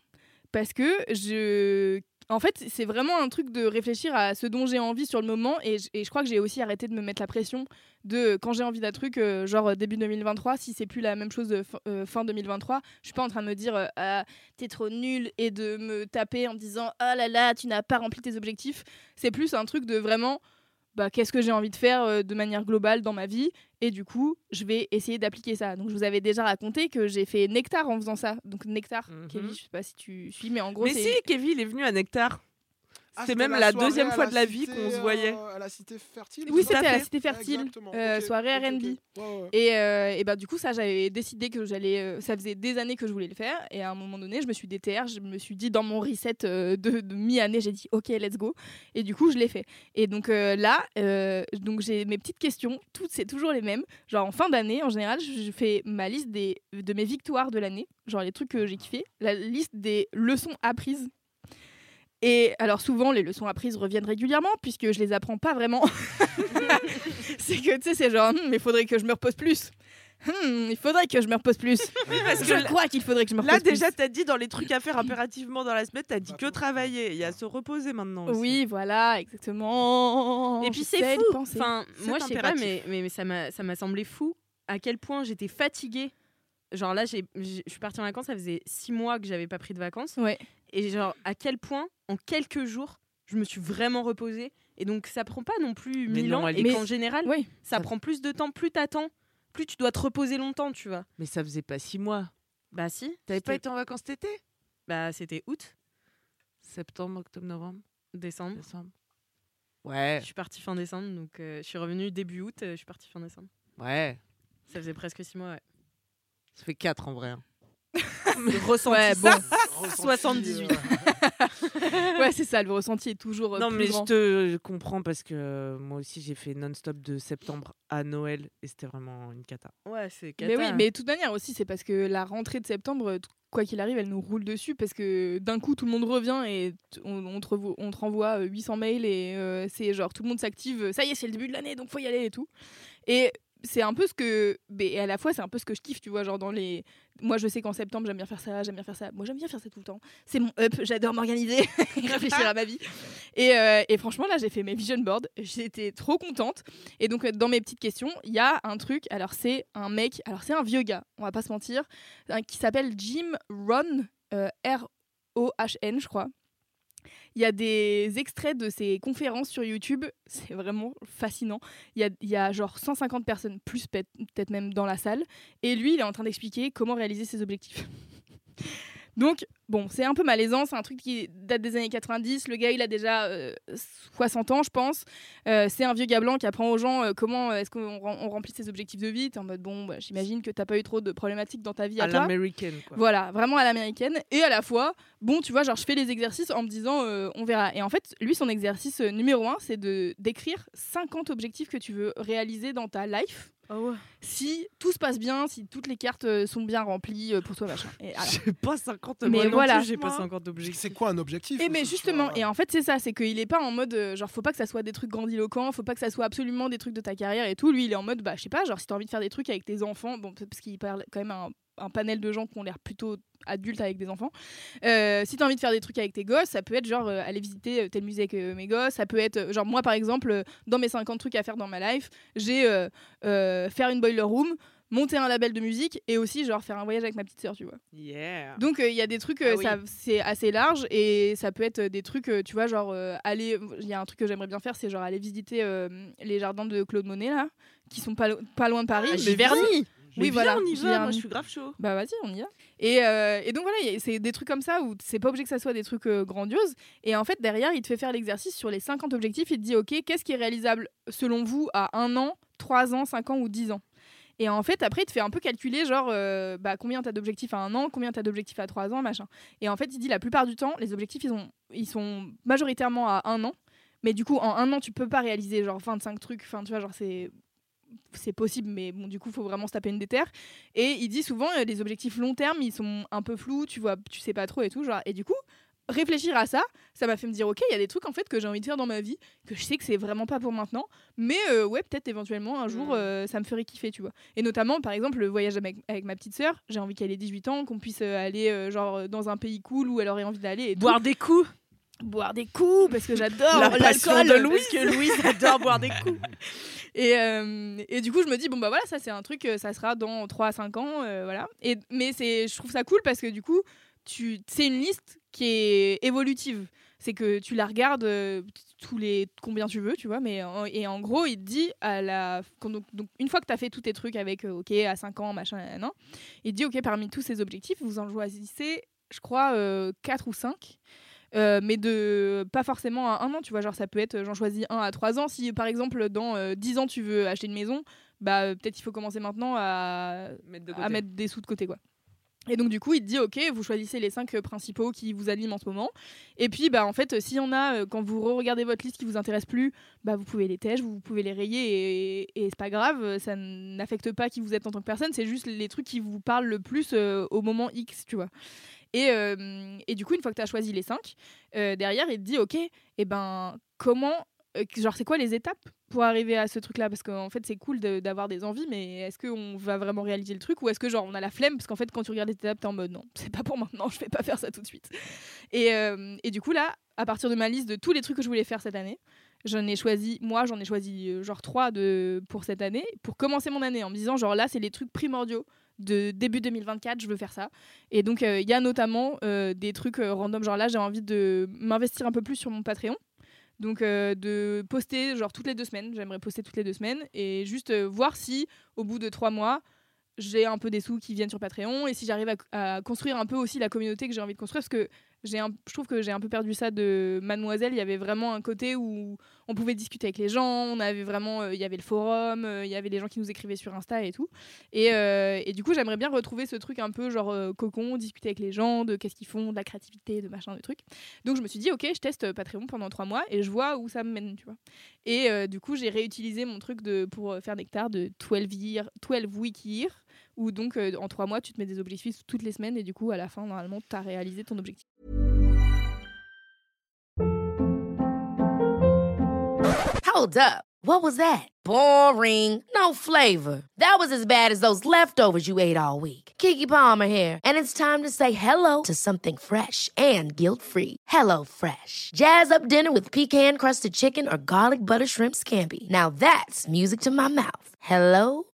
parce que je. En fait, c'est vraiment un truc de réfléchir à ce dont j'ai envie sur le moment. Et, je- crois que j'ai aussi arrêté de me mettre la pression de quand j'ai envie d'un truc, euh, genre euh, début 2023, si c'est plus la même chose de fin, euh, fin 2023, je suis pas en train de me dire ah, t'es trop nul et de me taper en disant ah là là, tu n'as pas rempli tes objectifs. C'est plus un truc de vraiment bah, qu'est-ce que j'ai envie de faire euh, de manière globale dans ma vie et du coup je vais essayer d'appliquer ça donc je vous avais déjà raconté que j'ai fait Nectar en faisant ça donc Nectar Mhm. Kevin je sais pas si tu suis mais en gros Mais si, Kevin, il est venu à Nectar. Ah, c'est c'était même la deuxième fois la de la vie qu'on se euh, voyait. à la cité fertile. oui c'était à la cité fertile euh, soirée R&B ok. Ouais, ouais. Et, euh, et bah, du coup, ça, j'avais décidé que j'allais. euh, ça faisait des années que je voulais le faire. Et à un moment donné, je me suis déterre. Je me suis dit, dans mon reset euh, de, de mi-année, j'ai dit, OK, let's go. Et du coup, je l'ai fait. Et donc euh, là, euh, donc j'ai mes petites questions. Toutes, c'est toujours les mêmes. Genre, en fin d'année, en général, je je fais ma liste des, de mes victoires de l'année. Genre, les trucs que j'ai kiffé. La liste des leçons apprises. Et alors souvent les leçons apprises reviennent régulièrement puisque je les apprends pas vraiment. [laughs] c'est que tu sais c'est genre Hmm, mais faudrait que je me repose plus. Hmm, il faudrait que je me repose plus. parce que je là- crois qu'il faudrait que je me repose Là, déjà, plus. t'as dit dans les trucs à faire impérativement dans la semaine, t'as dit que travailler. Il y a se reposer maintenant. aussi. Oui, voilà, exactement. Et puis c'est de fou. penser. Enfin, moi je sais pas, mais, mais, mais ça m'a ça m'a semblé fou à quel point j'étais fatiguée. Genre là, je suis partie en vacances, ça faisait six mois que j'avais pas pris de vacances. Ouais. Et genre à quel point en quelques jours, je me suis vraiment reposée. Et donc ça prend pas non plus Mais mille non, ans. elle Et qu'en général, Oui. ça, Ça- prend plus de temps. Plus t'attends, plus tu dois te reposer longtemps, tu vois. Mais ça faisait pas six mois. Bah si. T'avais pas été en vacances cet été? Bah c'était août, Septembre, octobre, novembre, décembre. décembre. Ouais, Je suis partie fin décembre, donc euh, je suis revenue début août. euh, je suis partie fin décembre. ouais. Ça faisait presque six mois. Ouais. Ça fait quatre en vrai. hein. [laughs] Ressenti Ouais, bon. Ressenti, 78. euh, [laughs] ouais, c'est ça, le ressenti est toujours euh, Non, plus mais grand. je te comprends parce que euh, moi aussi j'ai fait non-stop de septembre à Noël et c'était vraiment une cata. Ouais, c'est Mais oui, cata. mais de toute manière aussi, c'est parce que la rentrée de septembre, euh, quoi qu'il arrive, elle nous roule dessus parce que d'un coup, tout le monde revient et on, on te, on te renvoie euh, 800 mails et euh, c'est genre tout le monde s'active. Ça y est, c'est le début de l'année, donc faut y aller et tout. Et c'est un peu ce que. Et à la fois, c'est un peu ce que je kiffe, tu vois. Genre, dans les. Moi, je sais qu'en septembre, j'aime bien faire ça, j'aime bien faire ça. Moi, j'aime bien faire ça tout le temps. C'est mon up, [laughs] j'adore m'organiser [laughs] réfléchir à ma vie. Et, euh, et franchement, là, j'ai fait mes vision boards. J'étais trop contente. Et donc, euh, dans mes petites questions, il y a un truc. Alors, c'est un mec. Alors, c'est un vieux gars, on va pas se mentir, un- qui s'appelle Jim Ron, euh, R-O-H-N, je crois. Il y a des extraits de ses conférences sur YouTube, c'est vraiment fascinant. Il y a, genre 150 personnes, plus peut- peut-être même dans la salle, et lui, il est en train d'expliquer comment réaliser ses objectifs. Donc, bon, c'est un peu malaisant, c'est un truc qui date des années 90. Le gars, il a déjà euh, 60 ans, je pense. Euh, c'est un vieux gars blanc qui apprend aux gens euh, comment est-ce qu'on rem- on remplit ses objectifs de vie. T'es en mode, bon, bah, j'imagine que t'as pas eu trop de problématiques dans ta vie à, À l'américaine. Voilà, vraiment à l'américaine. Et à la fois, bon, tu vois, genre, je fais les exercices en me disant, euh, on verra. Et en fait, lui, son exercice euh, numéro un, c'est de d'écrire 50 objectifs que tu veux réaliser dans ta life. Si tout se passe bien, si toutes les cartes euh, sont bien remplies euh, pour toi, machin. [laughs] J'ai pas 50 Mais voilà. j'ai pas Moi- 50 objectifs. C'est quoi un objectif Et mais aussi, tu justement, vois et en fait c'est ça, c'est qu'il est pas en mode euh, genre faut pas que ça soit des trucs grandiloquents, faut pas que ça soit absolument des trucs de ta carrière et tout. Lui il est en mode bah je sais pas, genre si t'as envie de faire des trucs avec tes enfants, bon parce qu'il parle quand même à un, un panel de gens qui ont l'air plutôt adultes avec des enfants. Euh, si t'as envie de faire des trucs avec tes gosses, ça peut être genre euh, aller visiter euh, tel musée avec euh, mes gosses, ça peut être genre moi par exemple dans mes 50 trucs à faire dans ma life, j'ai faire une boiler room monter un label de musique et aussi genre faire un voyage avec ma petite sœur tu vois Yeah. donc il y a des trucs, Ah oui. c'est assez large et ça peut être des trucs, tu vois, genre aller. Il y a un truc que j'aimerais bien faire, c'est genre aller visiter les jardins de Claude Monet là, qui sont pas, lo- pas loin de Paris. Ah, mais Oui, voilà, on y va, moi je suis grave chaud. Bah vas-y, on y va. Et, euh, et donc voilà, c'est des trucs comme ça où c'est pas obligé que ça soit des trucs euh, grandioses. Et en fait, derrière, il te fait faire l'exercice sur les 50 objectifs. Il te dit, OK, qu'est-ce qui est réalisable selon vous à un an, 3 ans, 5 ans ou 10 ans? Et en fait, après, il te fait un peu calculer, genre, euh, bah, combien t'as d'objectifs à un an, combien t'as d'objectifs à trois ans, machin. Et en fait, il dit la plupart du temps, les objectifs, ils, ont, ils sont majoritairement à un an. Mais du coup, en un an, tu peux pas réaliser genre 25 trucs. Enfin, tu vois, genre, c'est c'est possible, mais bon, du coup, il faut vraiment se taper une déterre. Et il dit souvent, euh, les objectifs long terme, ils sont un peu flous, tu vois, tu sais pas trop et tout. Genre, et du coup, réfléchir à ça, ça m'a fait me dire ok, il y a des trucs en fait que j'ai envie de faire dans ma vie, que je sais que c'est vraiment pas pour maintenant, mais euh, ouais, peut-être éventuellement un jour Mm. euh, ça me ferait kiffer, tu vois. Et notamment par exemple le voyage avec, avec ma petite sœur, j'ai envie qu'elle ait 18 ans, qu'on puisse euh, aller genre dans un pays cool où elle aurait envie d'aller et tout. Boire des coups. Boire des coups parce que j'adore l'alcool de. Parce que Louise adore boire des coups. [laughs] Et, euh, et du coup, je me dis, bon, bah voilà, ça, c'est un truc, euh, ça sera dans 3 à 5 ans. euh, voilà. Et, mais c'est, je trouve ça cool parce que du coup, tu, c'est une liste qui est évolutive. C'est que tu la regardes euh, tous les combien tu veux, tu vois. Mais en- et en gros, il te dit à la donc, donc, une fois que tu as fait tous tes trucs avec OK à 5 ans, machin, nan, il te dit OK parmi tous ces objectifs, vous en choisissez, je crois 4 ou 5. Euh, mais de pas forcément à un an, tu vois, genre ça peut être j'en choisis un à trois ans. Si par exemple dans euh, 10 ans tu veux acheter une maison, bah euh, peut-être il faut commencer maintenant à, Mettre de à côté. mettre des sous de côté quoi. Et donc du coup, il te dit OK, vous choisissez les cinq euh, principaux qui vous animent en ce moment. Et puis bah en fait, s'il y en a euh, quand vous regardez votre liste qui vous intéresse plus, bah vous pouvez les tèches, vous pouvez les rayer et, et c'est pas grave, euh, ça n'affecte pas qui vous êtes en tant que personne, c'est juste les trucs qui vous parlent le plus euh, au moment X, tu vois. Et, euh, et du coup, une fois que tu as choisi les cinq, euh, derrière, il te dit OK, et ben comment euh, genre c'est quoi les étapes pour arriver à ce truc là parce qu'en fait c'est cool d'avoir des envies mais est-ce qu'on va vraiment réaliser le truc? Ou est-ce que genre on a la flemme? Parce qu'en fait quand tu regardes les étapes t'es en mode non c'est pas pour maintenant je vais pas faire ça tout de suite. Et, et du coup là à partir de ma liste de tous les trucs que je voulais faire cette année j'en ai choisi moi j'en ai choisi genre trois de pour cette année pour commencer mon année en me disant genre là c'est les trucs primordiaux de début 2024 je veux faire ça. Et donc euh, il y a notamment euh, des trucs euh, random genre là j'ai envie de m'investir un peu plus sur mon Patreon. Donc de poster genre toutes les deux semaines, j'aimerais poster toutes les deux semaines et juste voir si au bout de trois mois j'ai un peu des sous qui viennent sur Patreon et si j'arrive à, à construire un peu aussi la communauté que j'ai envie de construire. Parce que un, je trouve que j'ai un peu perdu ça de Mademoiselle. Il y avait vraiment un côté où on pouvait discuter avec les gens, on avait vraiment, euh, il y avait le forum, euh, il y avait les gens qui nous écrivaient sur Insta et tout. Et, euh, et du coup, j'aimerais bien retrouver ce truc un peu genre cocon, discuter avec les gens de qu'est-ce qu'ils font, de la créativité, de machin, de trucs. Donc je me suis dit, ok, je teste Patreon pendant trois mois et je vois où ça me mène, tu vois. Et du coup, j'ai réutilisé mon truc de, pour faire Nectar de 12 year, 12 week year, où donc euh, en trois mois, tu te mets des objectifs toutes les semaines et du coup, à la fin, normalement, tu as réalisé ton objectif. Hold up. What was that? Boring. No flavor. That was as bad as those leftovers you ate all week. Kiki Palmer here, and it's time to say hello to something fresh and guilt-free. Hello Fresh. Jazz up dinner with pecan-crusted chicken or garlic butter shrimp scampi. Now that's music to my mouth. Hello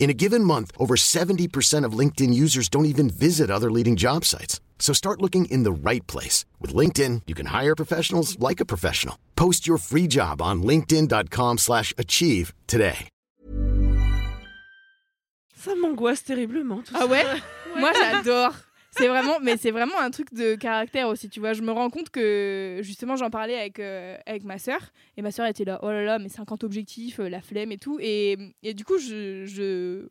In a given month, over 70% of LinkedIn users don't even visit other leading job sites. So start looking in the right place. With LinkedIn, you can hire professionals like a professional. Post your free job on linkedin.com slash achieve today. Ça m'angoisse terriblement. Tout Ah ça. ouais [laughs] Moi, j'adore. C'est vraiment, mais c'est vraiment un truc de caractère aussi, tu vois. Je me rends compte que justement, j'en parlais avec euh, avec ma sœur et ma sœur était là, oh là là, mais 50 objectifs, euh, la flemme et tout. Et, et du coup, je, je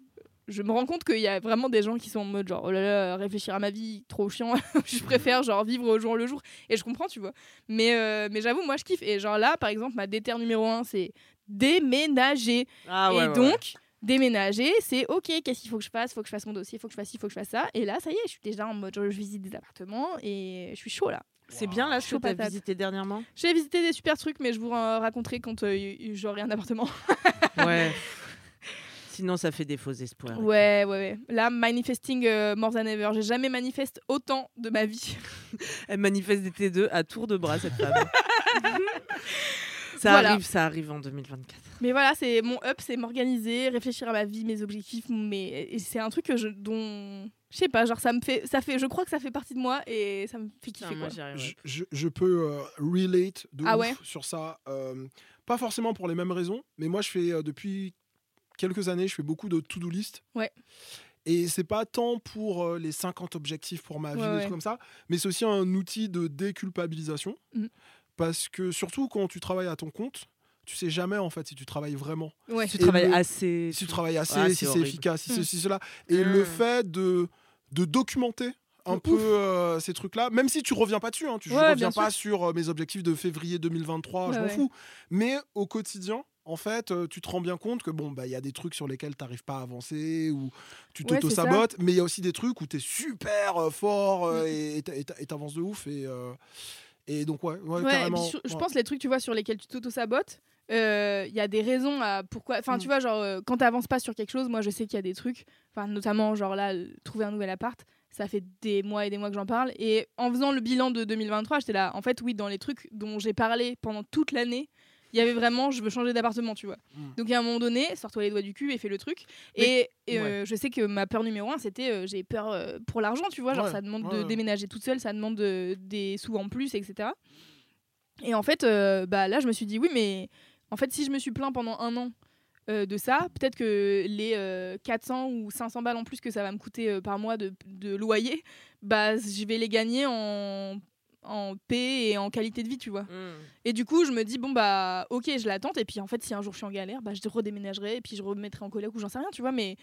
je me rends compte qu'il y a vraiment des gens qui sont en mode genre oh là là, réfléchir à ma vie, trop chiant. [laughs] je préfère genre vivre au jour le jour. Et je comprends, tu vois. Mais euh, mais j'avoue, moi, je kiffe. Et genre là, par exemple, ma déter numéro un, c'est déménager. Ah ouais, et ouais, ouais. Déménager, c'est ok, qu'est-ce qu'il faut que je fasse? Faut que je fasse mon dossier, faut que je fasse ci, faut que je fasse ça. Et là, ça y est, je suis déjà en mode, je visite des appartements et je suis chaud là. C'est bien là ce que tu as visité dernièrement? J'ai visité des super trucs, mais je vous en raconterai quand euh, j'aurai un appartement. [laughs] Ouais. Sinon, ça fait des faux espoirs. ouais, ouais, ouais. Là, manifesting euh, more than ever. J'ai jamais manifesté autant de ma vie. Elle manifeste des T2 à tour de bras, cette femme. [laughs] ça Voilà. arrive, ça arrive en 2024. Mais voilà, c'est mon up, c'est m'organiser, réfléchir à ma vie, mes objectifs. Mais et c'est un truc que je, dont je sais pas, genre ça me fait, ça fait, je crois que ça fait partie de moi et ça me fait kiffer. Quoi. Je, je- je peux euh, relate de Ah ouf ouais sur ça. euh, pas forcément pour les mêmes raisons, mais moi je fais euh, depuis quelques années, je fais beaucoup de to-do list. Ouais. Et c'est pas tant pour euh, les 50 objectifs pour ma vie, Ouais, des ouais. trucs comme ça, mais c'est aussi un outil de déculpabilisation. Mhm. Parce que surtout quand tu travailles à ton compte, tu sais jamais en fait si tu travailles vraiment. Ouais. Tu Et travailles le- assez. Si tu travailles assez, Ah, si c'est efficace, si Mm. ceci, cela. Et le fait de, de documenter un peu euh, ces trucs-là, même si tu reviens pas dessus, hein, tu je Ouais, reviens pas sur euh, mes objectifs de février 2023, je m'en ouais. fous. Mais au quotidien, en fait, euh, tu te rends bien compte que bon, bah il y a des trucs sur lesquels tu n'arrives pas à avancer ou tu t'auto-sabotes, mais il y a aussi des trucs où tu es super euh, fort euh, Mm. et- et t'avances de ouf. Et, euh, et donc, ouais, carrément. sur- je pense les trucs, tu vois, sur lesquels tu t'auto-sabotes, euh, il y a des raisons à pourquoi. Enfin, Mm. tu vois, genre, euh, quand t'avances pas sur quelque chose, moi, je sais qu'il y a des trucs, enfin, notamment, genre là, euh, trouver un nouvel appart, ça fait des mois et des mois que j'en parle. Et en faisant le bilan de 2023, j'étais là, en fait, oui, dans les trucs dont j'ai parlé pendant toute l'année, il y avait vraiment, je veux changer d'appartement, tu vois. Mm. Donc, à un moment donné, sors-toi les doigts du cul et fais le truc. Et et, euh, je sais que ma peur numéro un, c'était euh, j'ai peur euh, pour l'argent, tu vois. Genre, Ouais, ça demande ouais, de déménager toute seule, ça demande de- des sous en plus, etc. Et en fait, bah, là, je me suis dit, oui, mais en fait, si je me suis plaint pendant un an de ça, peut-être que les euh, 400 ou 500 balles en plus que ça va me coûter euh, par mois de, de loyer, bah, je vais les gagner en, en paix et en qualité de vie, tu vois. Mm. Et du coup, je me dis, bon, bah, ok, je l'attends. Et puis, en fait, si un jour je suis en galère, bah, je redéménagerai et puis je remettrai en coloc ou j'en sais rien, tu vois. Mais,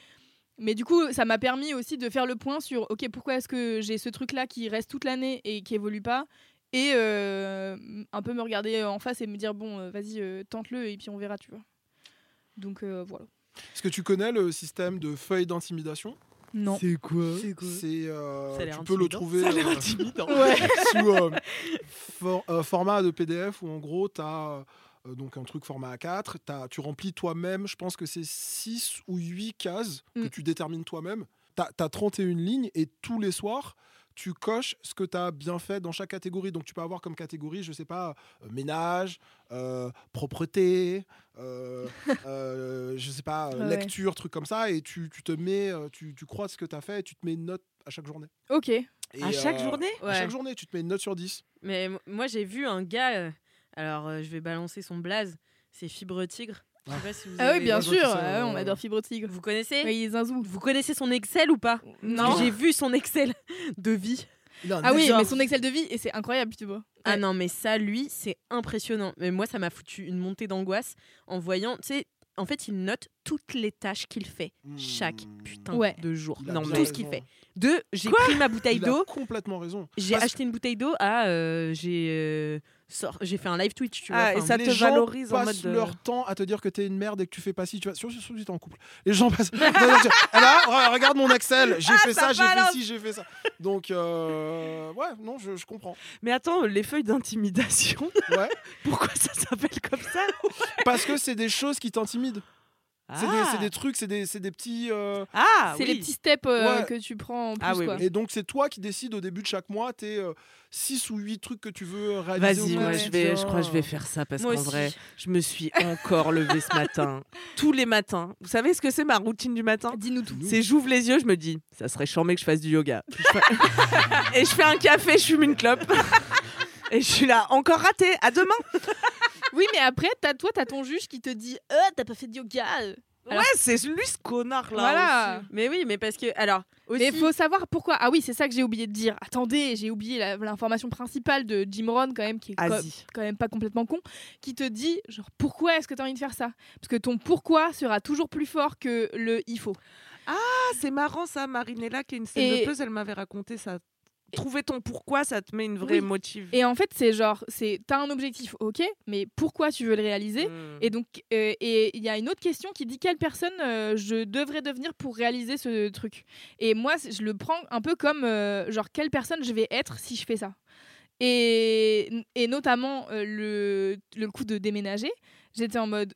mais du coup, ça m'a permis aussi de faire le point sur, ok, pourquoi est-ce que j'ai ce truc-là qui reste toute l'année et qui évolue pas et euh, un peu me regarder en face et me dire, bon, euh, vas-y, euh, tente-le et puis on verra, tu vois. Donc, euh, voilà. Est-ce que tu connais le système de feuilles d'intimidation? Non. C'est quoi C'est euh, tu peux le trouver Ça a l'air euh, intimidant. [laughs] sous euh, for- euh, format de PDF où en gros tu as donc un truc format A4, t'as- tu remplis toi-même, je pense que c'est 6 ou 8 cases que Mm. tu détermines toi-même. Tu as, 31 lignes et tous les soirs tu coches ce que tu as bien fait dans chaque catégorie. Donc tu peux avoir comme catégorie, je sais pas, euh, ménage, euh, propreté, euh, [laughs] je sais pas, Ouais, lecture, trucs comme ça, et tu, tu te mets, tu, tu crois ce que tu as fait et tu te mets une note à chaque journée. Ok. Et, À chaque journée? À chaque journée, tu te mets une note sur 10. Mais moi, j'ai vu un gars. alors, je vais balancer son blaze. C'est Fibre Tigre. Je sais pas si vous Ah oui, avez- bien sûr. qui ah ouais, on ouais. adore Fibre Tigre. Vous connaissez Oui, Zinzou. Vous connaissez son Excel ou pas Non. J'ai vu son Excel [laughs] de vie. Ah oui, Genre- mais son Excel de vie, et c'est incroyable, tu vois. Ah non, mais ça, lui, c'est impressionnant. Mais moi, ça m'a foutu une montée d'angoisse en voyant, tu sais, en fait, il note toutes les tâches qu'il fait chaque Mmh. putain Ouais. de jour. Il a Non, bien tout ce qu'il raison. fait. Deux, j'ai pris ma bouteille Il a d'eau. complètement raison. J'ai Parce- acheté une bouteille d'eau à. euh, j'ai euh, j'ai fait un live Twitch, tu vois. Ah, et ça les te gens valorise en passent mode. de- leur temps à te dire que t'es une merde et que tu fais pas ci, tu vas sur surtout si t'es en couple. Les gens passent. Ah [laughs] bah, re- regarde mon Excel, j'ai fait ça, j'ai fait ci, j'ai fait ça. Donc euh, ouais, non, je, je comprends. Mais attends, les feuilles d'intimidation, Ouais, [laughs] pourquoi ça s'appelle comme ça? Parce que c'est des choses qui t'intimident. C'est des, Ah. des trucs, c'est des, c'est des petits. euh, Ah, c'est oui. les petits steps euh, Ouais. que tu prends en plus. Ah oui, quoi. oui. Et donc c'est toi qui décides au début de chaque mois tes 6 ou 8 trucs que tu veux réaliser. Vas-y, moi Ouais. je vais, je crois que je vais faire ça parce qu'en vrai, je me suis encore levée ce matin, [laughs] tous les matins. Vous savez ce que c'est ma routine du matin? Dis-nous tout. C'est j'ouvre les yeux, je me dis, ça serait charmé que je fasse du yoga. [laughs] Et je fais un café, je fume une clope. [laughs] Et je suis là, encore raté, à demain. Oui, mais après, as, toi, t'as ton juge qui te dit Euh, t'as pas fait de yoga. Alors- ouais, c'est lui ce connard là. Voilà. aussi. Mais oui, mais parce que. Alors, aussi. Mais il faut savoir pourquoi. Ah oui, c'est ça que j'ai oublié de dire. Attendez, j'ai oublié la- l'information principale de Jim Rohn, quand même, qui est co- quand même pas complètement con, qui te dit genre pourquoi est-ce que tu as envie de faire ça? Parce que ton pourquoi sera toujours plus fort que le il faut. Ah, c'est marrant ça, Marinella, qui est une scène Et- elle m'avait raconté ça. Trouver ton pourquoi, ça te met une vraie Oui. motive. Et en fait, c'est genre, c'est t'as un objectif, ok, mais pourquoi tu veux le réaliser? Mm. Et donc, euh, et il y a une autre question qui dit quelle personne euh, je devrais devenir pour réaliser ce truc? Et moi, je le prends un peu comme euh, genre quelle personne je vais être si je fais ça? Et, et notamment le, le coup de déménager, j'étais en mode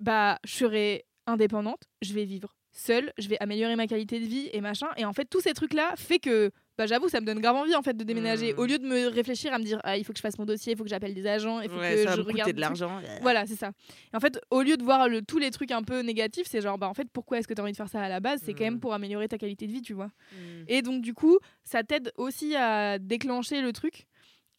bah je serai indépendante, je vais vivre seule, je vais améliorer ma qualité de vie et machin. Et en fait, tous ces trucs là fait que bah j'avoue, ça me donne grave envie en fait de déménager. Mm. Au lieu de me réfléchir à me dire ah il faut que je fasse mon dossier, il faut que j'appelle des agents, il faut Ouais, que ça je regarde de l'argent. Voilà, c'est ça. Et en fait, au lieu de voir le- tous les trucs un peu négatifs, c'est genre, bah en fait, pourquoi est-ce que tu as envie de faire ça à la base? C'est quand même Mm. pour améliorer ta qualité de vie, tu vois. Mm. Et donc, du coup, ça t'aide aussi à déclencher le truc.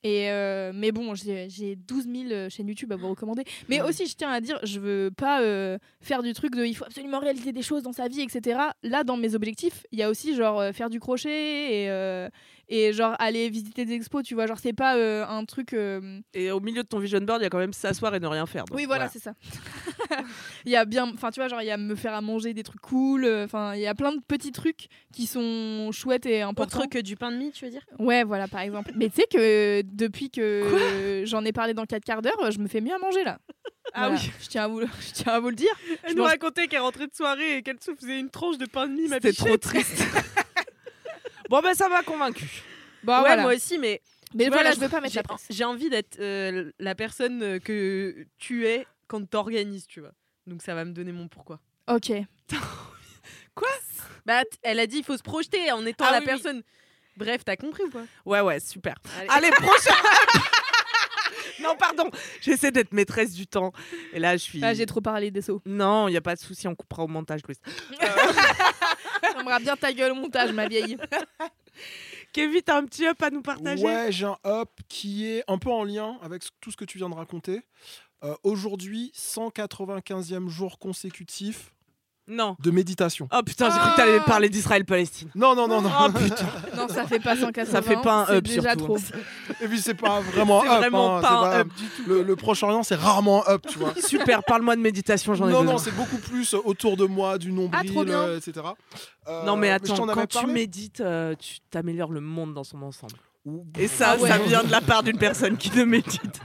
Et euh, mais bon, j'ai j'ai 12 000 chaînes YouTube à vous recommander. Mais aussi, je tiens à dire, je veux pas euh, faire du truc de il faut absolument réaliser des choses dans sa vie, etc. Là, dans mes objectifs, il y a aussi genre euh, faire du crochet et, euh, et genre aller visiter des expos, tu vois. Genre, c'est pas euh, un truc. euh, Et au milieu de ton vision board, il y a quand même s'asseoir et ne rien faire. donc Oui, voilà, c'est ça. [laughs] il y a bien, enfin, tu vois, genre, il y a me faire à manger des trucs cool. euh, Enfin, il y a plein de petits trucs qui sont chouettes et importants. Autre que du pain de mie, tu veux dire? Ouais, voilà, par exemple. Mais tu sais que depuis que j'en ai parlé dans 4 quarts d'heure, je me fais mieux à manger là. Ah Voilà. oui. Je tiens à vous, [laughs] je tiens à vous le dire. Elle Je nous mange- racontait qu'elle rentrait de soirée et qu'elle se faisait une tranche de pain de mie, ma C'était trop triste. [laughs] bon, ben ça m'a convaincu. Bah, ouais, voilà. moi aussi, mais. Mais voilà, là, je veux pas mettre la presse. J'ai envie d'être euh, la personne que tu es quand t'organises, tu vois. Donc ça va me donner mon pourquoi. Ok. [laughs] Bah, t- elle a dit il faut se projeter en étant Ah la oui, oui. personne. Bref, t'as compris ou pas? Ouais, ouais, super. Allez. Allez, prochain [laughs] [laughs] Non, pardon, j'essaie d'être maîtresse du temps. Et là, je suis. Là, j'ai trop parlé des sauts. Non, il n'y a pas de souci, on coupera au montage, Louise. J'aimerais bien ta gueule au montage, ma vieille. [laughs] Kevin, t'as un petit up à nous partager? Ouais, j'ai un up qui est un peu en lien avec ce- tout ce que tu viens de raconter. Euh, Aujourd'hui, 195e jour consécutif Non. de méditation. Oh putain, j'ai cru que t'allais parler d'Israël-Palestine. Non, non, non, non. Oh putain. [laughs] Non, ça fait pas 180. Ça fait pas un c'est up, déjà surtout. trop. Et puis c'est pas vraiment up. vraiment hein, pas c'est un pas- up du tout. Le, le Proche-Orient, c'est rarement un up, tu vois. Super, parle-moi de méditation, j'en ai Non, besoin. non, c'est beaucoup plus autour de moi, du nombril, Ah, trop bien. euh, etc. Euh, Non mais attends, quand tu médites, euh, tu t'améliores le monde dans son ensemble. Et ça, Ah ouais. ça vient de la part d'une personne qui ne médite.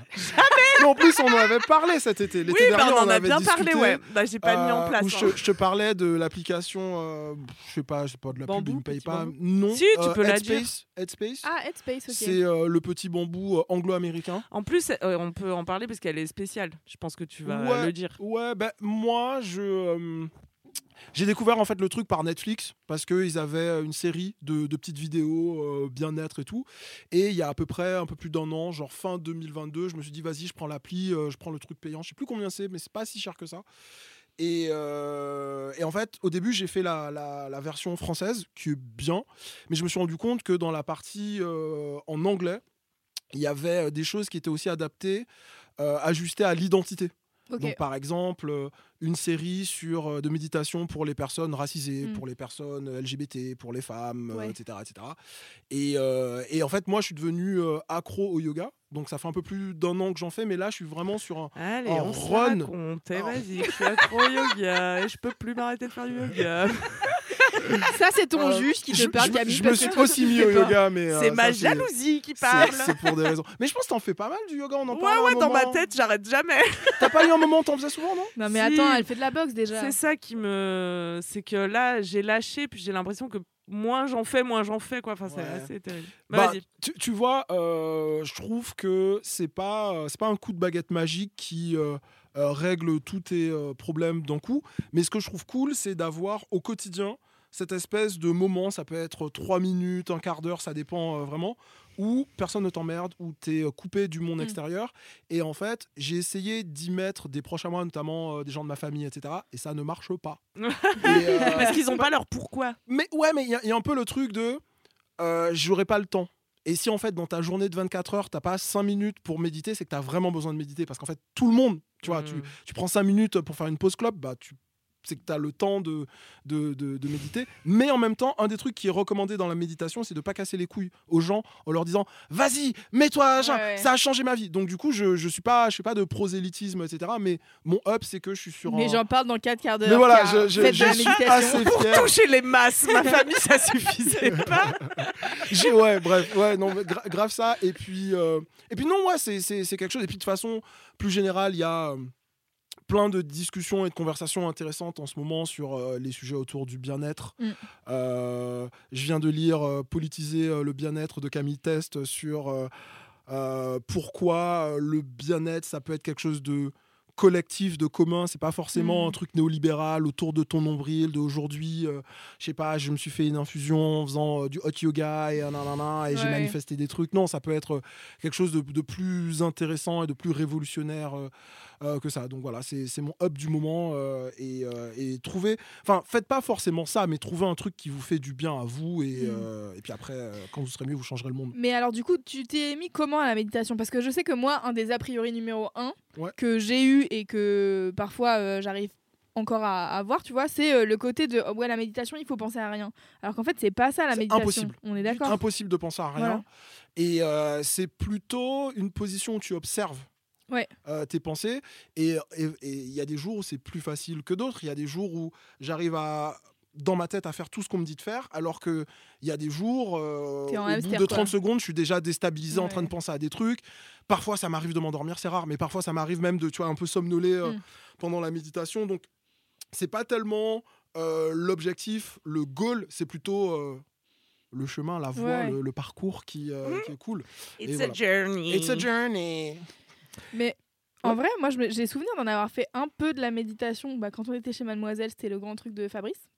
Mais en plus, on en avait parlé cet été. L'été Oui, bah, dernier, on en a avait bien parlé, ouais. Bah, j'ai pas mis en euh, place. où hein. je, te- je te parlais de l'application, euh, je sais pas, je sais pas de la pub, Bambou, me paye pas. bambou. Non. Si, tu peux la dire. Headspace, Headspace. Ah, Headspace, ok. C'est euh, le petit bambou euh, anglo-américain. En plus, euh, on peut en parler parce qu'elle est spéciale. Je pense que tu vas Ouais. le dire. Ouais, ben moi, je. J'ai découvert en fait le truc par Netflix parce qu'ils avaient euh, une série de, petites vidéos euh, bien-être et tout. Et il y a à peu près un peu plus d'un an, genre fin 2022, je me suis dit vas-y, je prends l'appli, euh, je prends le truc payant. Je sais plus combien c'est, mais c'est pas si cher que ça. Et, en fait, au début, j'ai fait la, la- version française qui est bien, mais je me suis rendu compte que dans la partie en anglais, il y avait des choses qui étaient aussi adaptées, ajustées à l'identité. Donc, par exemple, euh, une série sur, euh, de méditation pour les personnes racisées, Mm. pour les personnes LGBT, pour les femmes, euh, Ouais. etc. etc. Et, euh, et en fait, moi, je suis devenu euh, accro au yoga. Donc, ça fait un peu plus d'un an que j'en fais, mais là, je suis vraiment sur un. Allez, En on se run. raconte. Eh, Oh. Vas-y, je suis accro au yoga et je peux plus m'arrêter de faire du [laughs] yoga. Ça, c'est ton Euh, juge qui te je, parle, je- Camille. je me suis toi, aussi mis au yoga, mais. euh, C'est ça, ma jalousie qui parle. C'est pour des raisons. Mais je pense que t'en fais pas mal du yoga, on en Ouais, parle. un ouais, dans ma tête, j'arrête jamais. [laughs] T'as pas eu un moment, t'en faisais souvent, non? Non, mais Si. attends, elle fait de la boxe déjà. C'est ça qui me. C'est que là, j'ai lâché, puis j'ai l'impression que moins j'en fais, moins j'en fais, quoi. Enfin, c'est Ouais. assez terrible. Bah, Bah, vas-y. tu, tu vois, euh, je trouve que c'est pas euh, c'est pas un coup de baguette magique qui euh, euh, règle tous tes euh, problèmes d'un coup. Mais ce que je trouve cool, c'est d'avoir au quotidien cette espèce de moment. Ça peut être trois minutes, un quart d'heure, ça dépend euh, vraiment. Où personne ne t'emmerde, où tu es coupé du monde Mm. extérieur. Et en fait, j'ai essayé d'y mettre des proches à moi, notamment euh, des gens de ma famille, etc. Et ça ne marche pas. [laughs] Et, euh, Parce qu'ils ont pas leur pourquoi. mais ouais, mais il y, a- il y a un peu le truc de euh, j'aurai pas le temps. Et si en fait dans ta journée de 24 heures, t'as pas 5 minutes pour méditer, c'est que tu as vraiment besoin de méditer. Parce qu'en fait, tout le monde, tu vois, tu, Mm. tu prends 5 minutes pour faire une pause club, bah tu c'est que tu as le temps de, de, de- de méditer. Mais en même temps, un des trucs qui est recommandé dans la méditation, c'est de pas casser les couilles aux gens en leur disant Vas-y, mets-toi à jeun, Ouais, ouais. ça a changé ma vie. Donc, du coup, je, je suis pas, je fais pas de prosélytisme, etc. Mais mon up, c'est que je suis sur Mais un- j'en parle dans 4 quarts d'heure. Mais voilà, je, je- je suis assez Pour fier. toucher les masses, ma famille, ça suffisait [laughs] pas. Ouais, bref, ouais, non, gra- grave ça. Et puis, euh, et puis non, ouais, c'est, c'est, c'est quelque chose. Et puis de façon plus générale, il y a euh, plein de discussions et de conversations intéressantes en ce moment sur euh, les sujets autour du bien-être. Mm. Euh, je viens de lire euh, Politiser le bien-être de Camille Test sur pourquoi le bien-être, ça peut être quelque chose de collectif, de commun, c'est pas forcément Mm. un truc néolibéral autour de ton nombril, de aujourd'hui, euh, je sais pas, je me suis fait une infusion en faisant euh, du hot yoga et, nanana, et j'ai manifesté des trucs. Non, ça peut être quelque chose de, de plus intéressant et de plus révolutionnaire euh, que ça. Donc voilà, c'est mon up du moment. euh, et, euh, et trouvez, enfin, faites pas forcément ça, mais trouvez un truc qui vous fait du bien à vous. Et, Mm. et puis après, quand vous serez mieux, vous changerez le monde. Mais alors du coup, tu t'es mis comment à la méditation? Parce que je sais que moi, un des a priori numéro un Ouais. que j'ai eu et que parfois j'arrive encore à, à voir, tu vois, c'est euh, le côté de oh, ouais la méditation, il faut penser à rien. Alors qu'en fait, c'est pas ça la méditation. impossible. On est d'accord? Impossible de penser à rien. Voilà. Et euh, c'est plutôt une position où tu observes Ouais. euh, tes pensées. Et il y a des jours où c'est plus facile que d'autres. Il y a des jours où j'arrive à dans ma tête à faire tout ce qu'on me dit de faire, alors que il y a des jours, euh, au bout de quoi. 30 secondes, je suis déjà déstabilisé en train de penser à des trucs. Parfois, ça m'arrive de m'endormir, c'est rare, mais parfois, ça m'arrive même de, tu vois, un peu somnoler euh, Mm. pendant la méditation. Donc, c'est pas tellement euh, l'objectif, le goal, c'est plutôt euh, le chemin, la voie, Ouais. le, le parcours qui, euh, qui est cool. It's Et a voilà. journey. It's a journey. Mais en vrai, moi, j'ai souvenir d'en avoir fait un peu de la méditation. Bah, quand on était chez Mademoiselle, c'était le grand truc de Fabrice.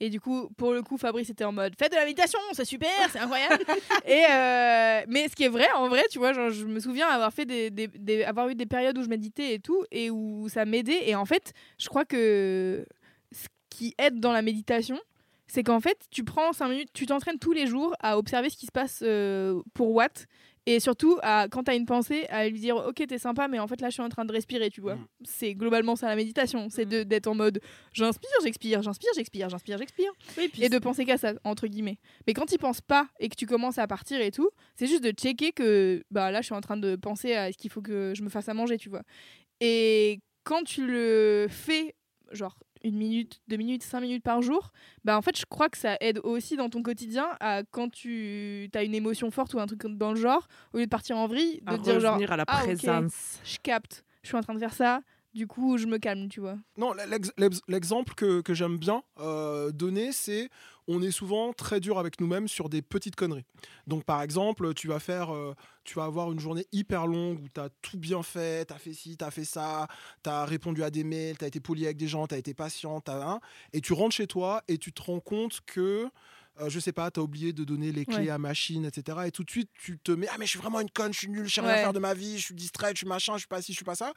Et du coup, pour le coup, Fabrice était en mode faites de la méditation, c'est super, c'est incroyable. [laughs] et euh, mais ce qui est vrai, en vrai, tu vois, genre, je me souviens avoir fait des, des- des- avoir eu des périodes où je méditais et tout, et où ça m'aidait. Et en fait, je crois que ce qui aide dans la méditation, c'est qu'en fait, tu prends 5 minutes, tu t'entraînes tous les jours à observer ce qui se passe euh, pour Watt. Et surtout, à, quand tu as une pensée, à lui dire Ok, t'es sympa, mais en fait là, je suis en train de respirer, tu vois. Mm. C'est globalement ça la méditation. C'est de- d'être en mode J'inspire, j'expire, j'inspire, j'expire, j'inspire, j'expire. Oui, puis Et de penser qu'à ça, entre guillemets. Mais quand tu penses pas et que tu commences à partir et tout, c'est juste de checker que bah là, je suis en train de penser à ce qu'il faut que je me fasse à manger, tu vois. Et quand tu le fais, genre une minute, deux minutes, cinq minutes par jour, bah en fait, je crois que ça aide aussi dans ton quotidien à quand tu as une émotion forte ou un truc dans le genre, au lieu de partir en vrille, de À te dire genre, à la ah, je capte, je suis en train de faire ça, du coup, je me calme, tu vois. Non, l'ex- l'ex- l'exemple que, j'aime bien euh, donner, c'est on est souvent très dur avec nous-mêmes sur des petites conneries. Donc, par exemple, tu vas faire, euh, tu vas avoir une journée hyper longue où tu as tout bien fait, tu as fait ci, tu as fait ça, tu as répondu à des mails, tu as été poli avec des gens, tu as été patient, un, et tu rentres chez toi et tu te rends compte que euh, je sais pas, tu as oublié de donner les clés Ouais. à machine, etc. Et tout de suite, tu te mets Ah, mais je suis vraiment une conne, je suis nulle, je sais rien Ouais. faire de ma vie, je suis distrait, je suis machin, je suis pas ci, je suis pas ça.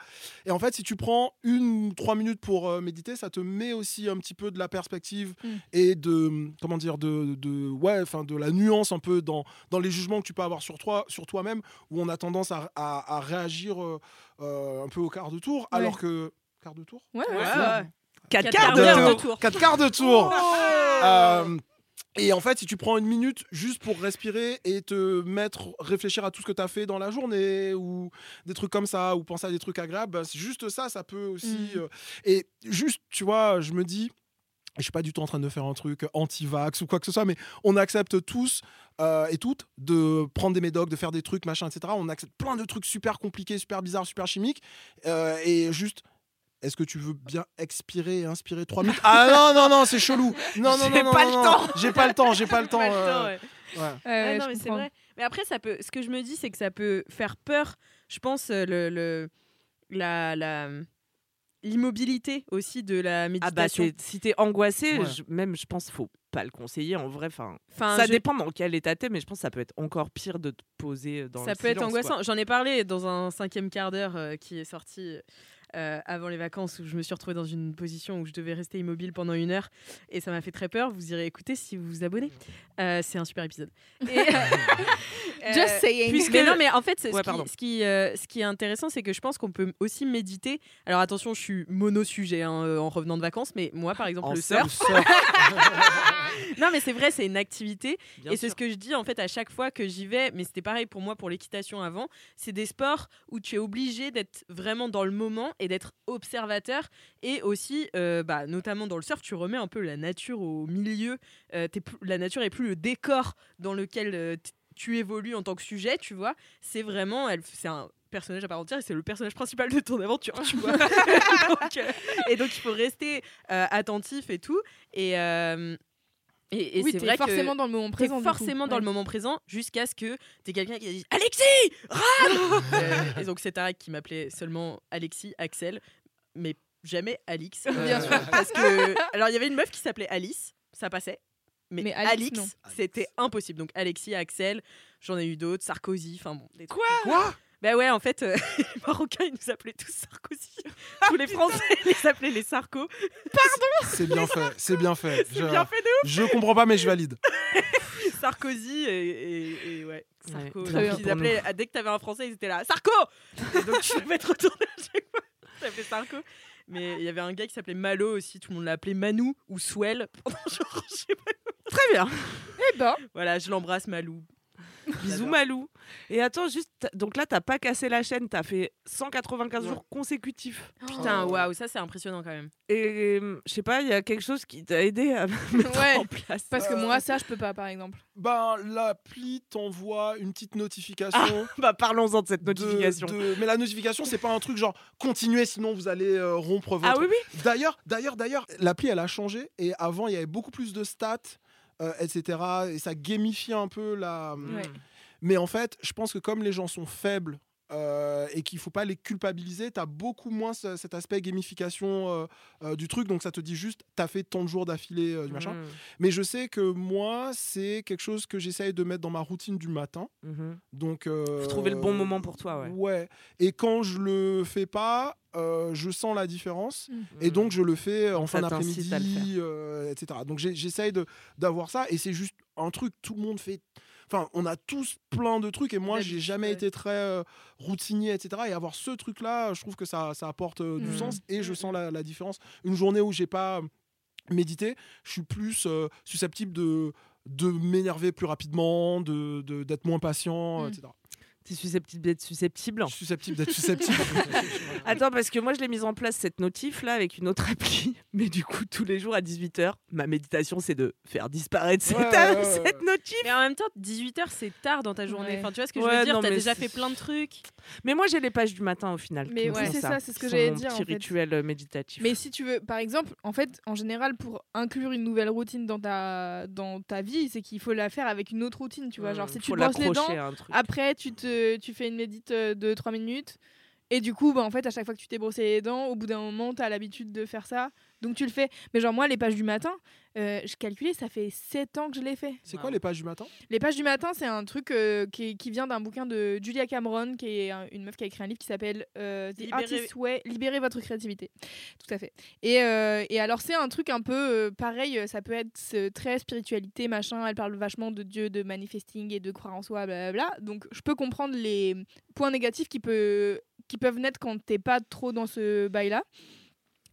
Et en fait, si tu prends une ou trois minutes pour euh, méditer, ça te met aussi un petit peu de la perspective Mm. et de comment dire de, de ouais, enfin de la nuance un peu dans, dans les jugements que tu peux avoir sur toi, sur toi-même, où on a tendance à, à- à réagir euh, euh, un peu au quart de tour, Ouais. alors que quart de tour? Ouais, ouais. Ouais, c'est- ouais. Quatre Quatre quarts quarts d'heure de tour. tour. Quatre quarts de tour. Et en fait, si tu prends une minute juste pour respirer et te mettre, réfléchir à tout ce que tu as fait dans la journée ou des trucs comme ça, ou penser à des trucs agréables, bah, c'est juste ça, ça peut aussi. Mm. euh, et juste, tu vois, je me dis, je suis pas du tout en train de faire un truc anti-vax ou quoi que ce soit, mais on accepte tous euh, et toutes de prendre des médocs, de faire des trucs, machin, etc. On accepte plein de trucs super compliqués, super bizarres, super chimiques. euh, et juste, est-ce que tu veux bien expirer et inspirer 3 minutes? Ah non, non, non, c'est chelou. Non, non, J'ai non, pas non, le non, temps. J'ai pas le temps, j'ai pas le temps. Pas le temps, euh, ouais. ouais. Ouais, Ouais, ouais, non, mais c'est vrai. Mais après, ça peut. Ce que je me dis, c'est que ça peut faire peur. Je pense euh, le, le la la l'immobilité aussi de la Ah bah méditation. si t'es angoissé, Ouais. je- même je pense faut pas le conseiller en vrai. Enfin, Enfin, ça je- dépend dans quel état t'es, mais je pense que ça peut être encore pire de te poser dans ça le peut être silence, angoissant. J'en ai parlé dans un cinquième quart d'heure euh, qui est sorti euh, avant les vacances où je me suis retrouvée dans une position où je devais rester immobile pendant une heure et ça m'a fait très peur. Vous irez écouter si vous vous abonnez. Euh, c'est un super épisode. [laughs] Just saying. puisque- mais non, mais en fait, ce, Ouais, qui, pardon. ce, qui, euh, ce qui est intéressant, c'est que je pense qu'on peut aussi méditer. Alors attention, je suis mono-sujet hein, euh, en revenant de vacances, mais moi, par exemple, En le surf. surf. [laughs] non, mais c'est vrai, c'est une activité. Bien et c'est ce que je dis en fait à chaque fois que j'y vais, mais c'était pareil pour moi pour l'équitation avant. C'est des sports où tu es obligé d'être vraiment dans le moment et d'être observateur. Et aussi, euh, bah, notamment dans le surf, tu remets un peu la nature au milieu. Euh, la nature est plus le décor dans lequel euh, tu évolues en tant que sujet, tu vois. C'est vraiment, elle, c'est un personnage à part entière et c'est le personnage principal de ton aventure, tu vois. [laughs] [laughs] Donc, euh, et donc il faut rester euh, attentif et tout. Et, euh, et, et oui, c'est t'es vrai forcément que dans le moment T'es présent. forcément dans Ouais. le moment présent jusqu'à ce que t'aies quelqu'un qui dise Alexis râle [laughs] Euh, Et donc c'est Tarek qui m'appelait seulement Alexis, Axel, mais jamais Alix. Bien sûr. Parce que. Alors il y avait une meuf qui s'appelait Alice, ça passait. Mais, Mais Alix, c'était impossible. Donc Alexis, Axel, j'en ai eu d'autres, Sarkozy, enfin bon. des trucs. Quoi Bah ouais, en fait, euh, [laughs] les Marocains, ils nous appelaient tous Sarkozy. Tous les Français les appelaient les Sarko. [laughs] C'est bien fait, c'est bien fait. C'est Je, bien fait de je comprends pas, mais je valide. [laughs] Sarkozy et, et- et ouais, Sarko. Ouais, Donc, ils appelaient, dès que t'avais un français, ils étaient là, Sarko Et donc je devais te retourner à chaque fois. Sarko. Mais il y avait un gars qui s'appelait Malo aussi, tout le monde l'appelait Manou ou Swell. Pendant [laughs] genre, je sais pas. Très bien. Eh ben, Voilà, je l'embrasse Malou. [laughs] Bisous Malou. Et attends, juste, donc là, t'as pas cassé la chaîne, t'as fait 195 Non. jours consécutifs. Putain, waouh, ça c'est impressionnant quand même. Et euh, je sais pas, il y a quelque chose qui t'a aidé à [laughs] mettre Ouais. en place. parce que Euh, moi, ça, je peux pas, par exemple. Ben, l'appli t'envoie une petite notification. [laughs] Bah, parlons-en de cette de- notification. de- Mais la notification, c'est pas un truc genre continuez, sinon vous allez euh, rompre votre. Ah oui, oui. D'ailleurs, d'ailleurs, d'ailleurs, l'appli elle a changé et avant il y avait beaucoup plus de stats, euh, etc. Et ça gamifie un peu la. Ouais. Mais en fait, je pense que comme les gens sont faibles euh, et qu'il faut pas les culpabiliser, tu as beaucoup moins ce- cet aspect gamification euh, euh, du truc. Donc ça te dit juste, tu as fait tant de jours d'affilée euh, du machin. Mhm, Mais je sais que moi, c'est quelque chose que j'essaye de mettre dans ma routine du matin. mhm. Donc, euh, Faut trouver le bon moment pour toi, ouais. Ouais. Et quand je le fais pas, euh, je sens la différence. Et donc, je le fais en fin d'après-midi, euh, etc. Donc, j'essaye d'avoir ça. Et c'est juste un truc, tout le monde fait. Enfin, on a tous plein de trucs. Et moi, j'ai jamais été très euh, routinier, etc. Et avoir ce truc-là, je trouve que ça, ça apporte euh, du Mhm. sens. Et je Mhm. sens la, la différence. Une journée où j'ai pas médité, je suis plus euh, susceptible de de m'énerver plus rapidement, de de- d'être moins patient, etc. T'es susceptible d'être susceptible? Susceptible d'être susceptible. [laughs] [laughs] Attends, parce que moi, je l'ai mise en place cette notif là avec une autre appli. [laughs] Mais du coup, tous les jours à 18h, ma méditation, c'est de faire disparaître cette, Ouais, ouais, ouais, cette notif. Mais en même temps, 18h c'est tard dans ta journée. Ouais. Enfin, tu vois ce que je veux dire T'as déjà fait plein de trucs. Mais moi, j'ai les pages du matin au final. Mais ouais, c'est ça, c'est ce que j'allais dire, Petit en fait. rituel euh, méditatif. Mais si tu veux, par exemple, en fait, en général, pour inclure une nouvelle routine dans ta, dans ta vie, c'est qu'il faut la faire avec une autre routine, tu vois. Genre, si tu te brosses les l'accrocher dents, à un truc. après, tu, te, tu fais une médite euh, de 3 minutes. Et du coup, bah, en fait, à chaque fois que tu t'es brossé les dents, au bout d'un moment, tu as l'habitude de faire ça. Donc, tu le fais. Mais genre, moi, les pages du matin, euh, je calculais, ça fait 7 ans que je l'ai fait. C'est quoi les pages du matin? Les pages du matin, c'est un truc euh, qui, qui vient d'un bouquin de Julia Cameron, qui est un- une meuf qui a écrit un livre qui s'appelle euh, The Libérer- Artist's Way, Libérer votre créativité. Tout à fait. Et, euh, et alors, c'est un truc un peu euh, pareil, ça peut être très spiritualité, machin. Elle parle vachement de Dieu, de manifesting et de croire en soi, blablabla. Donc, je peux comprendre les points négatifs qui, peut, qui peuvent naître quand t'es pas trop dans ce bail-là.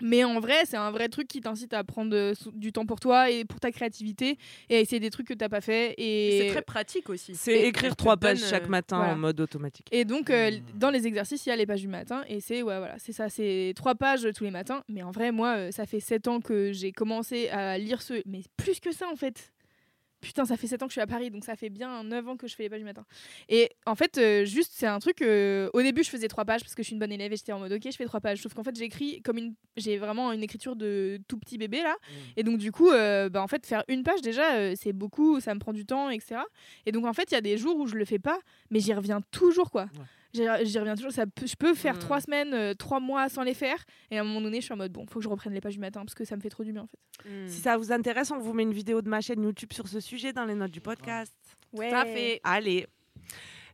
Mais en vrai, c'est un vrai truc qui t'incite à prendre euh, du temps pour toi et pour ta créativité et à essayer des trucs que t'as pas fait. Et C'est très pratique aussi. C'est écrire trois pages donne, chaque euh, matin voilà. en mode automatique. Et donc, euh, Hmm. dans les exercices, il y a les pages du matin. Et c'est ouais, voilà, c'est ça, c'est trois pages tous les matins. Mais en vrai, moi, euh, ça fait sept ans que j'ai commencé à lire ce. Mais plus que ça, en fait. Putain, ça fait 7 ans que je suis à Paris, donc ça fait bien 9 ans que je fais les pages du matin. Et en fait, euh, juste, c'est un truc. euh, au début, je faisais trois pages parce que je suis une bonne élève et j'étais en mode ok, je fais trois pages. Sauf qu'en fait, j'écris comme une. J'ai vraiment une écriture de tout petit bébé là. Et donc, du coup, euh, bah, en fait, faire une page déjà, euh, c'est beaucoup, ça me prend du temps, etc. Et donc, en fait, il y a des jours où je le fais pas, mais j'y reviens toujours, quoi. J'y reviens toujours. Ça peut- je peux faire Mm. trois semaines, euh, trois mois sans les faire. Et à un moment donné, je suis en mode bon, faut que je reprenne les pages du matin parce que ça me fait trop du bien, en fait. hmm. Si ça vous intéresse, on vous met une vidéo de ma chaîne YouTube sur ce sujet dans les notes du podcast. Ouais. Tout à fait. Allez.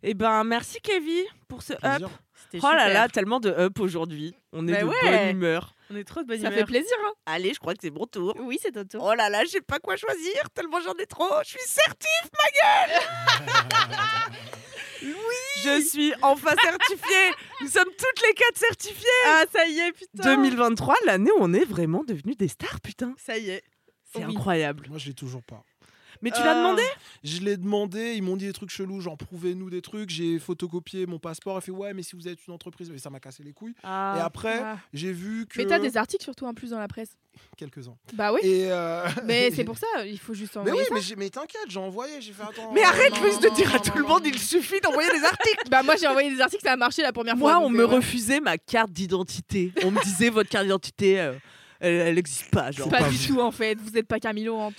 Eh ben, merci Kevin pour ce up. Oh là super. là, tellement de up aujourd'hui. On est Bah de ouais. bonne humeur. On est trop de bonne Ça humeur. fait plaisir, hein Allez, je crois que c'est mon tour. Oui, c'est ton tour. Oh là là, je sais pas quoi choisir, tellement j'en ai trop. Je suis certif, ma gueule [laughs] Oui Je suis enfin certifiée Nous sommes toutes les quatre certifiées Ah, ça y est, putain. 2023, l'année où on est vraiment devenus des stars, putain Ça y est. C'est Oui. incroyable. Moi, je l'ai toujours pas. Mais tu l'as Ah. demandé? Je l'ai demandé, ils m'ont dit des trucs chelous, genre prouvez-nous des trucs. J'ai photocopié mon passeport. Elle fait ouais, mais si vous êtes une entreprise, mais ça m'a cassé les couilles. Et après, Ah. j'ai vu que Mais t'as des articles surtout en plus dans la presse. quelques-uns. Bah oui. Et euh, [laughs] Mais [laughs] c'est pour ça, il faut juste Mais envoyer oui, ça. mais, j'ai- mais t'inquiète, j'ai envoyé, j'ai fait attends. Mais arrête non, juste de non, dire à non, tout non, le monde, non. il suffit d'envoyer des articles Bah moi j'ai envoyé des articles, ça a marché la première Moi, fois. on donc, me euh, refusait ma carte d'identité. On me disait, votre carte d'identité, euh, elle n'existe pas. Genre. Pas pas du tout en fait, vous êtes pas Camilo. hein.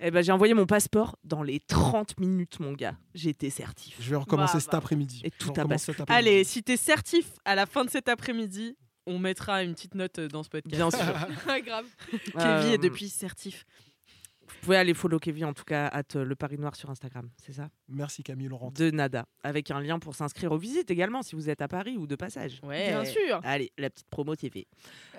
Eh ben, j'ai envoyé mon passeport dans les 30 minutes, mon gars. Été certif. Je vais recommencer Bah, cet bah. après-midi. Et tout Je a recommence basculé. cet après-midi. Allez, si t'es certif à la fin de cet après-midi, on mettra une petite note euh, dans ce podcast. Bien sûr. [laughs] Grave. [laughs] Kevin Euh, est depuis certif. Vous pouvez aller follow Kevin, en tout cas, at euh, le Paris Noir sur Instagram, c'est ça? Merci Camille Laurent. De nada. Avec un lien pour s'inscrire aux visites également, si vous êtes à Paris ou de passage. Ouais. Bien sûr. Allez, la petite promo, fait.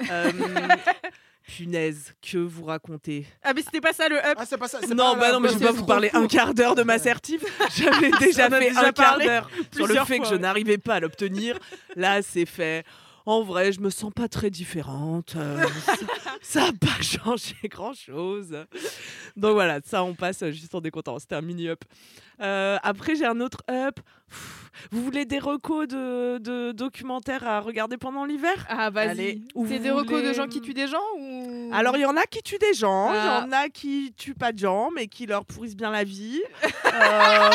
Euh, [laughs] punaise, que vous racontez Ah, mais c'était pas ça le up. Ah, c'est pas ça. c'est Non, pas bah la- non, mais je vais pas vous parler un quart d'heure de ma certif. J'avais [laughs] déjà en a fait déjà un quart parlé d'heure [laughs] sur le plusieurs fait que fois, je ouais. n'arrivais pas à l'obtenir. Là, c'est fait. En vrai, je me sens pas très différente. euh, [laughs] ça n'a pas changé grand-chose. Donc voilà, ça, on passe euh, juste en décontent. C'était un mini-up. Euh, après, j'ai un autre up. Pff, Vous voulez des recos de, de documentaires à regarder pendant l'hiver? Ah, vas-y. C'est des recos de gens qui tuent des gens ou Alors, il y en a qui tuent des gens, il Ah. y en a qui tuent pas de gens, mais qui leur pourrissent bien la vie. [laughs] Euh,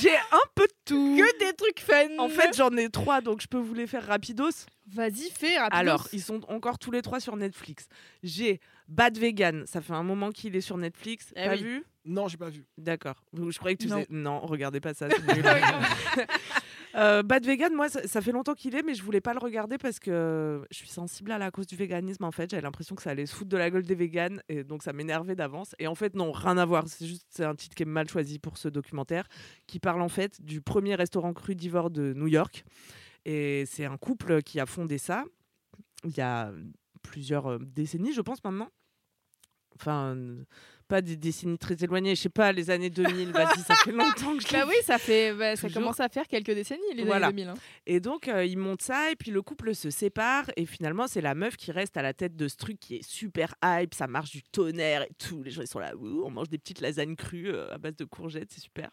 j'ai un peu de tout. que des trucs fun. En fait, j'en ai trois, donc je peux vous les faire rapidos. vas-y, fais rapidement. Alors, ils sont encore tous les trois sur Netflix. J'ai Bad Vegan, ça fait un moment qu'il est sur Netflix. Eh T'as oui. vu? Non, j'ai pas vu. D'accord. Je croyais que tu Non. faisais... Non, regardez pas ça. [laughs] [laughs] Euh, Bad Vegan, moi, ça, ça fait longtemps qu'il est, mais je voulais pas le regarder parce que je suis sensible à la cause du véganisme. En fait, j'avais l'impression que ça allait se foutre de la gueule des véganes, et donc ça m'énervait d'avance. Et en fait, non, rien à voir. C'est juste un titre qui est mal choisi pour ce documentaire, qui parle en fait du premier restaurant crudivore de New York. Et c'est un couple qui a fondé ça il y a plusieurs euh, décennies, je pense maintenant. Enfin, pas des décennies très éloignées, je sais pas, les années 2000, vas-y, ça fait [laughs] longtemps que je Bah oui, ça fait, bah, ça commence à faire quelques décennies les Voilà. années 2000. hein. Et donc, euh, ils montent ça, et puis le couple se sépare, et finalement, c'est la meuf qui reste à la tête de ce truc qui est super hype, ça marche du tonnerre et tout. Les gens, ils sont là, on mange des petites lasagnes crues euh, à base de courgettes, c'est super.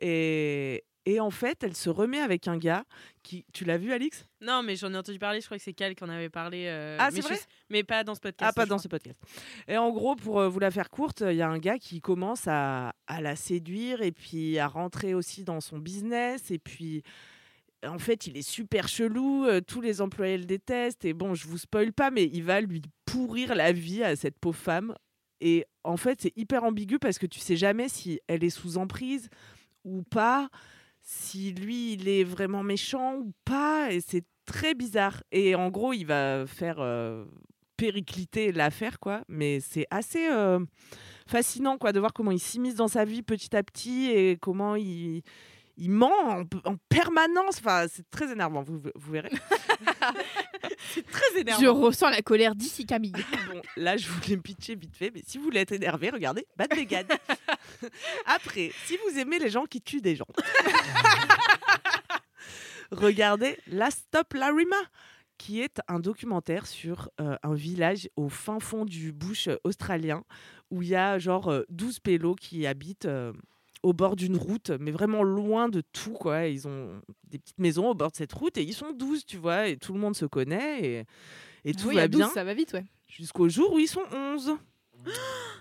Et, et en fait, elle se remet avec un gars qui. Tu l'as vu, Alix? Non, mais j'en ai entendu parler. Je crois que c'est Cal qui en avait parlé. euh, Ah, c'est vrai? Mais pas dans ce podcast. Ah, pas dans crois. ce podcast. Et en gros, pour euh, vous la faire courte, il y a un gars qui commence à, à la séduire et puis à rentrer aussi dans son business. Et puis, en fait, il est super chelou. euh, tous les employés le détestent. Et bon, je vous spoil pas, mais il va lui pourrir la vie à cette pauvre femme. Et en fait, c'est hyper ambigu parce que tu sais jamais si elle est sous emprise ou pas, si lui, il est vraiment méchant ou pas. Et c'est très bizarre. Et en gros, il va faire euh, péricliter l'affaire, quoi. Mais c'est assez euh, fascinant, quoi, de voir comment il s'immisce dans sa vie petit à petit et comment il, il ment en, en permanence. Enfin, c'est très énervant, vous, vous verrez. [laughs] C'est très énervant. Je ressens la colère d'ici Camille. [laughs] Bon, là, je voulais me pitcher vite fait, mais si vous voulez être énervé, regardez Bad Vegan. [laughs] Après, si vous aimez les gens qui tuent des gens, regardez La Stop Larima, qui est un documentaire sur euh, un village au fin fond du bush euh, australien, où il y a genre euh, 12 pélos qui habitent euh, au bord d'une route, mais vraiment loin de tout. Quoi. Ils ont des petites maisons au bord de cette route, et ils sont 12, tu vois, et tout le monde se connaît, et, et tout Oui, va à 12, bien ça va vite, ouais. jusqu'au jour où ils sont 11.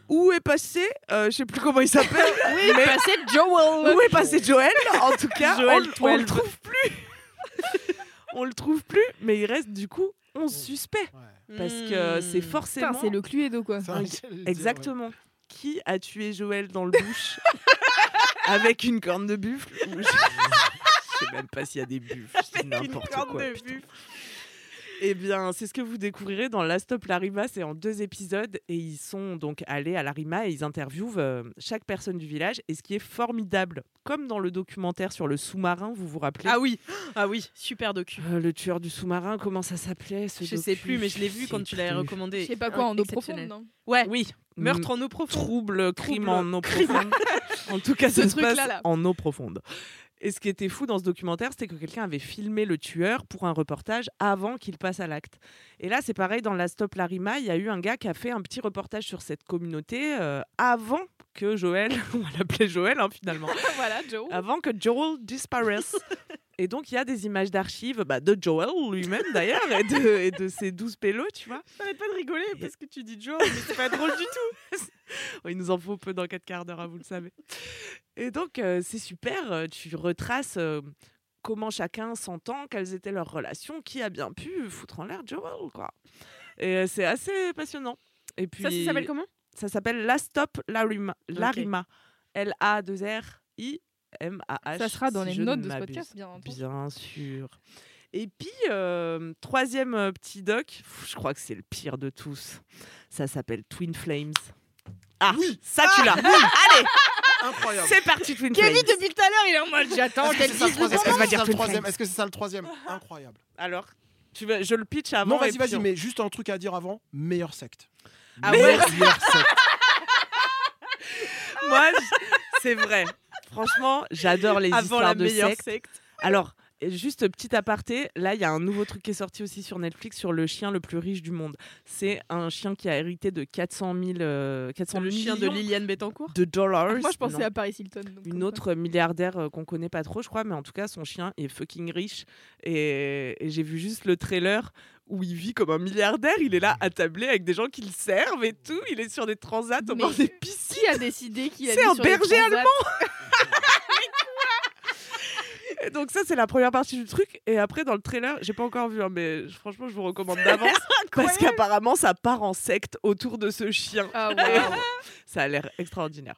Où est passé, euh, je sais plus comment il s'appelle, [laughs] Oui, mais passé Joel. où est passé Joël En tout cas, [laughs] on, on le 12. trouve plus. [laughs] on le trouve plus, mais il reste du coup 11 suspects Ouais. parce que c'est Hmm. forcément Putain, c'est le Cluedo, quoi. Ça, dire, ouais. exactement qui a tué Joël dans le bush? Avec une corne de buffle. [laughs] je... sais même pas s'il y a des buffles, dis n'importe quoi. putain. Eh bien, c'est ce que vous découvrirez dans Last Stop Larima. C'est en deux épisodes et ils sont donc allés à Larima et ils interviewent euh, chaque personne du village. Et ce qui est formidable, comme dans le documentaire sur le sous-marin, vous vous rappelez? Ah oui, ah oui, super docu. Euh, Le tueur du sous-marin, comment ça s'appelait ce Je sais docu plus, mais je l'ai vu sais quand tu l'avais recommandé. Je sais pas quoi, en eau profonde, non? Ouais, Oui, meurtre en eau profonde. trouble, crime Trouble, en eau profonde. en tout cas, Ce ça se passe truc-là, là. en eau profonde. Et ce qui était fou dans ce documentaire, c'était que quelqu'un avait filmé le tueur pour un reportage avant qu'il passe à l'acte. Et là, c'est pareil, dans la Stop Larima, il y a eu un gars qui a fait un petit reportage sur cette communauté euh, avant que Joël, [laughs] on va l'appeler Joël hein, finalement, [laughs] voilà, Joe. avant que Joel disparaisse. [laughs] Et donc, il y a des images d'archives bah, de Joel lui-même d'ailleurs et de, et de ses 12 pélos, tu vois. Arrête pas de rigoler parce que tu dis Joe, mais c'est pas drôle du tout. [laughs] Il nous en faut peu dans 4 quarts d'heure, hein, vous le savez. Et donc, euh, c'est super. euh, Tu retraces euh, comment chacun s'entend, quelles étaient leurs relations, qui a bien pu foutre en l'air Joel, quoi. Et euh, c'est assez passionnant. Et puis, Ça, ça s'appelle comment? Ça s'appelle La Stop Larima. Larima. L-A-2-R-I-M-A-H. Ça sera dans si les notes de ce podcast, bien entendu. Bien sûr. Et puis, euh, troisième petit doc, je crois que c'est le pire de tous. Ça s'appelle Twin Flames. Ah, ça tu l'as. Allez, Incroyable. c'est parti Twin Kevin, Flames. depuis tout à l'heure, il est en mode j'attends Est-ce que qu'elle c'est ça le dise le troisième Est-ce que dire c'est ça le Twin troisième Est-ce que c'est ça le troisième Incroyable. Alors, tu veux, je le pitch avant. Non, et vas-y, puis vas-y, on- mais juste un truc à dire avant. Meilleure secte. Ah ouais Meilleure [laughs] secte. Moi, je- c'est vrai. Franchement, j'adore les Avant histoires la de meilleure sectes. secte. Alors, Et juste petit aparté, là il y a un nouveau truc qui est sorti aussi sur Netflix sur le chien le plus riche du monde. C'est un chien qui a hérité de 400 000, euh, 400 Le chien de Liliane Bettencourt de dollars. Moi, je pensais Non. à Paris Hilton. donc une autre milliardaire euh, qu'on connaît pas trop, je crois, mais en tout cas, son chien est fucking riche. Et, et j'ai vu juste le trailer où il vit comme un milliardaire. Il est là attablé avec des gens qui le servent et tout. Il est sur des transats au Mais bord des piscines. Qui a décidé qu'il C'est un berger transats [laughs] Et donc ça, c'est la première partie du truc. Et après, dans le trailer, j'ai pas encore vu, hein, mais franchement, je vous recommande d'avance [laughs] parce qu'apparemment, ça part en secte autour de ce chien. Ah [laughs] ouais. Ça a l'air extraordinaire.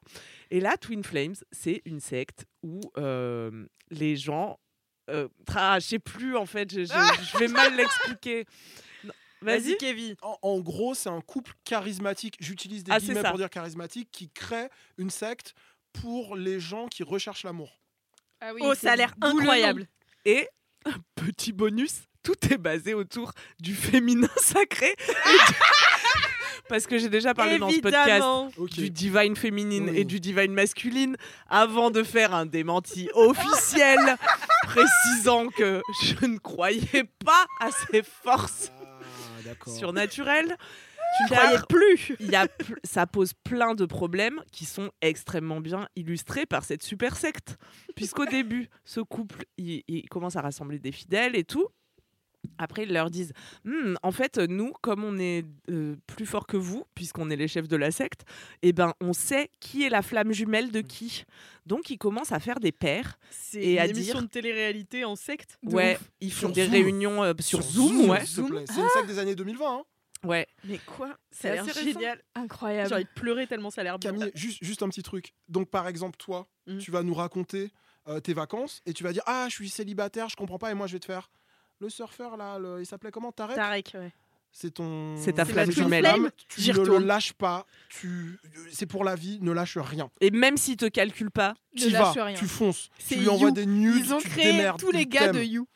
Et là, Twin Flames, c'est une secte où euh, les gens... Euh, tra- je sais plus, en fait, je, je- je vais mal l'expliquer. Vas-y. Kevin. En, en gros, c'est un couple charismatique, j'utilise des Ah, guillemets pour dire charismatique, qui crée une secte pour les gens qui recherchent l'amour. Ah oui, Oh, ça a l'air incroyable. Et, petit bonus, tout est basé autour du féminin [laughs] sacré. du- Parce que j'ai déjà parlé dans ce podcast du divine féminine Oui. et du divine masculine avant de faire un démenti [laughs] officiel précisant que je ne croyais pas à ces forces Ah, surnaturelles. Tu ne croyais plus. [laughs] il y a pl- ça pose plein de problèmes qui sont extrêmement bien illustrés par cette super secte. Puisqu'au [laughs] début, ce couple, il, il commence à rassembler des fidèles et tout. Après, ils leur disent Hmm, En fait, nous, comme on est euh, plus fort que vous, puisqu'on est les chefs de la secte, eh ben, on sait qui est la flamme jumelle de qui. Donc, ils commencent à faire des paires. C'est Et une à émission dire- de télé-réalité en secte? Ouais, ouf. ils font Sur des Zoom? réunions euh, sur, Zoom. ouais. C'est une secte des années 2020. hein. Ouais. Mais quoi? C'est Ça a l'air génial. J'ai Incroyable. envie de pleurer tellement ça a l'air bien. Camille, juste, juste un petit truc. Donc, par exemple, toi, Mm. tu vas nous raconter euh, tes vacances et tu vas dire Ah, je suis célibataire, je comprends pas, et moi, je vais te faire. Le surfeur, là, le- il s'appelait comment? Tarek? Tarek, ouais. C'est ton. C'est ta flamme jumelle. Tu ne le lâches pas. Tu... C'est pour la vie, ne lâche rien. Et même s'ils te calculent pas, Ne Tu vas, rien. tu fonces. Tu lui envoies You. des nudes, Ils ont tu créé démerdes, tous les gars de. You.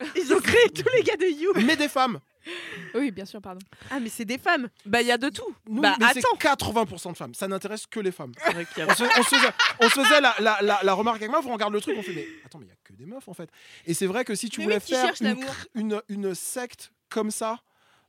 [laughs] Ils ont créé tous les gars de You. Mais des femmes. [laughs] Oui, bien sûr, pardon. Ah, mais c'est des femmes. bah il y a de tout. Nous, bah mais attends. 80% de femmes. Ça n'intéresse que les femmes. Vrai a- On se, on se faisait, on se faisait la, la- la- la remarque avec moi, on regarde le truc, on fait mais attends, mais il y a que des meufs en fait. Et c'est vrai que si tu Mais voulais oui, faire une, secte comme ça,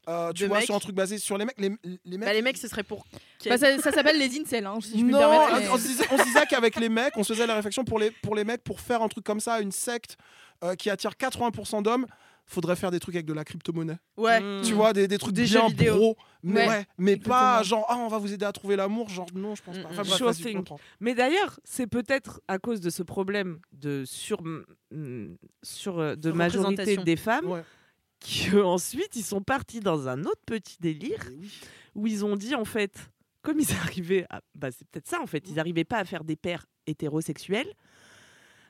euh, tu De vois, mecs. sur un truc basé sur les mecs, les, les mecs. Bah, les mecs, ce serait pour. Bah, ça ça s'appelle les incels, hein, si je puis me non, mais- on, se disait, qu'avec les mecs, on se faisait la réflexion pour les, pour les mecs, pour faire un truc comme ça, une secte euh, qui attire 80% d'hommes, faudrait faire des trucs avec de la crypto-monnaie. Ouais. Mm. Tu vois, des, des trucs Des bien bro, mais, Ouais, mais pas genre, ah, on va vous aider à trouver l'amour, genre, non, je pense pas. Enfin, bref, Sure thing. Mais d'ailleurs, c'est peut-être à cause de ce problème de sur, mm, sur euh, de majorité des femmes Ouais. qu'ensuite [laughs] ils sont partis dans un autre petit délire oui. où ils ont dit en fait, comme ils [laughs] arrivaient, à, bah c'est peut-être ça en fait, ils n'arrivaient pas à faire des pères hétérosexuels.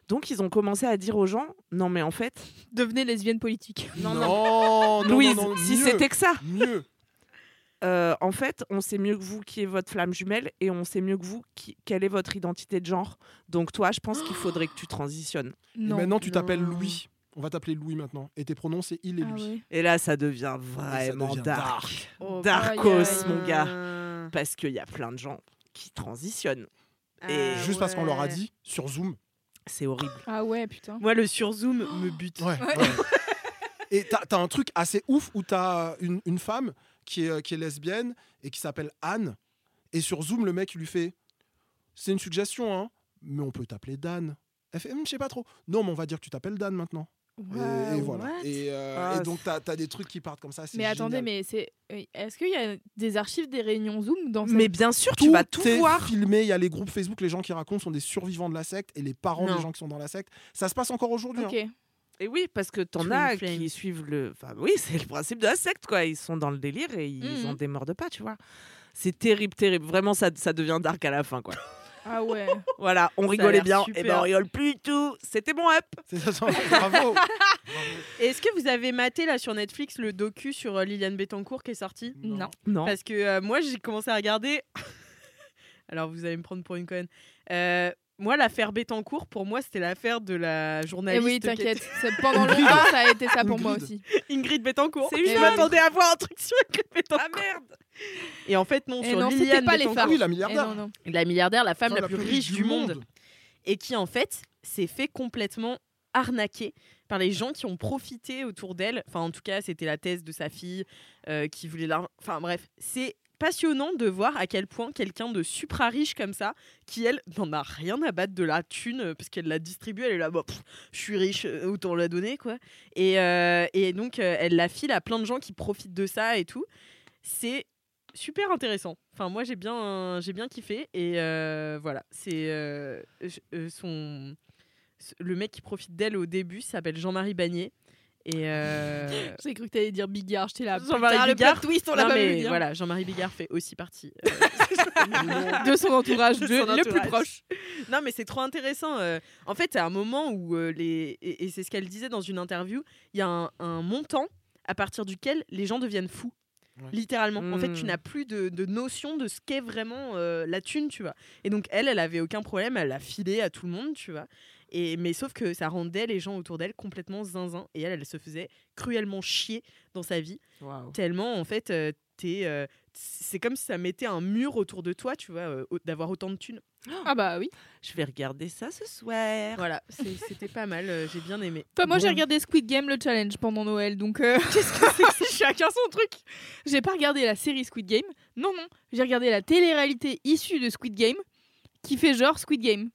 Donc ils ont commencé à dire aux gens, non mais en fait, Devenez lesbienne politique. [laughs] non, non, non, non, Louise, non, non, si c'était que ça, mieux. euh, en fait, on sait mieux que vous qui est votre flamme jumelle et on sait mieux que vous qui, quelle est votre identité de genre. Donc toi, je pense qu'il faudrait que tu transitionnes. Et Non. maintenant, tu t'appelles. Louis. On va t'appeler Louis maintenant. Et tes pronoms, c'est il et Ah lui. ouais. Et là, ça devient ça vraiment devient dark. Oh, Darkos, aïe, aïe. mon gars. Parce qu'il y a plein de gens qui transitionnent. ah Et Juste parce qu'on leur a dit sur Zoom. C'est horrible. Ah ouais, putain. Moi, le surzoom [gasps] me bute. Ouais. ouais. [laughs] Et t'as as un truc assez ouf où t'as une, une femme qui est, qui est lesbienne et qui s'appelle Anne. Et sur Zoom, le mec, il lui fait C'est une suggestion, hein, mais on peut t'appeler Dan. Elle fait Hum, Je sais pas trop. Non, mais on va dire que tu t'appelles Dan maintenant. Et- voilà. Et, euh, Ah, et donc, t'as as des trucs qui partent comme ça. Mais attendez, génial. mais c'est. Est-ce qu'il y a des archives des réunions Zoom dans cette- Mais bien sûr, tu vas tout est voir. filmé. Il y a les groupes Facebook, les gens qui racontent sont des survivants de la secte et les parents Non. des gens qui sont dans la secte. Ça se passe encore aujourd'hui. hein. Et oui, parce que t'en as qui suivent le. Enfin, oui, c'est le principe de la secte, quoi. Ils sont dans le délire et ils Mhm. ont des morts de pas, tu vois. C'est terrible, terrible. Vraiment, ça, ça devient dark à la fin, quoi. Ah ouais. [laughs] voilà, on Ça rigolait bien. super. Et ben, on rigole plus du tout. C'était mon up. C'est ça, bravo. [laughs] Et Est-ce que vous avez maté là sur Netflix le docu sur euh, Liliane Bettencourt qui est sorti? Non. Non. Parce que euh, moi, j'ai commencé à regarder. [laughs] Alors, vous allez me prendre pour une conne. Euh, moi, l'affaire Bettencourt, pour moi, c'était l'affaire de la Eh journaliste. oui, qui t'inquiète. Pendant longtemps, ça a été ça pour moi Ingrid. aussi. Ingrid Bettencourt. C'est Je m'attendais à voir un truc sur Ingrid Bettencourt. Ah merde Et en fait, non, Et sur non, c'était Liliane pas les oui, la Eh milliardaire. non, non. la milliardaire, la femme la, plus riche, du monde. Et qui, en fait, s'est fait complètement arnaquée par les gens qui ont profité autour d'elle. Enfin, en tout cas, c'était la thèse de sa fille euh, qui voulait l'argent. Enfin, bref, c'est passionnant de voir à quel point quelqu'un de supra riche comme ça, qui elle n'en a rien à battre de la thune euh, parce qu'elle la distribue, elle est là, bon, je suis riche, euh, autant la donner quoi. Et, euh, donc elle la file à plein de gens qui profitent de ça et tout. C'est super intéressant. Enfin moi j'ai bien j'ai bien kiffé et voilà c'est le mec qui profite d'elle au début s'appelle Jean-Marie Bagné et euh, J'ai cru que t'allais dire Bigard, j'étais là. Jean-Marie Bigard. twist, on l'a pas vu voilà Jean-Marie Bigard fait aussi partie euh, [laughs] De son entourage, de de- son le plus proche. Non, mais c'est trop intéressant. euh. En fait, à un moment où euh, les et, et c'est ce qu'elle disait dans une interview, il y a un, un montant à partir duquel les gens deviennent fous. Ouais. Littéralement. En fait, tu Mm. n'as plus de, de notion de ce qu'est vraiment euh, la thune, tu vois. Et donc, elle, elle avait aucun problème, elle l'a filé à tout le monde, tu vois. Et, mais sauf que ça rendait les gens autour d'elle complètement zinzin. Et elle, elle se faisait cruellement chier dans sa vie tellement en fait euh, t'es, euh, c'est comme si ça mettait un mur autour de toi tu vois euh, d'avoir autant de thunes Ah bah oui. Je vais regarder ça ce soir. voilà c'était pas mal euh, j'ai bien aimé Enfin, moi, j'ai regardé Squid Game, le challenge, pendant Noël. Donc, euh, [laughs] qu'est-ce que c'est que [laughs] chacun son truc J'ai pas regardé la série Squid Game. Non, non. J'ai regardé la télé-réalité issue de Squid Game, qui fait genre Squid Game.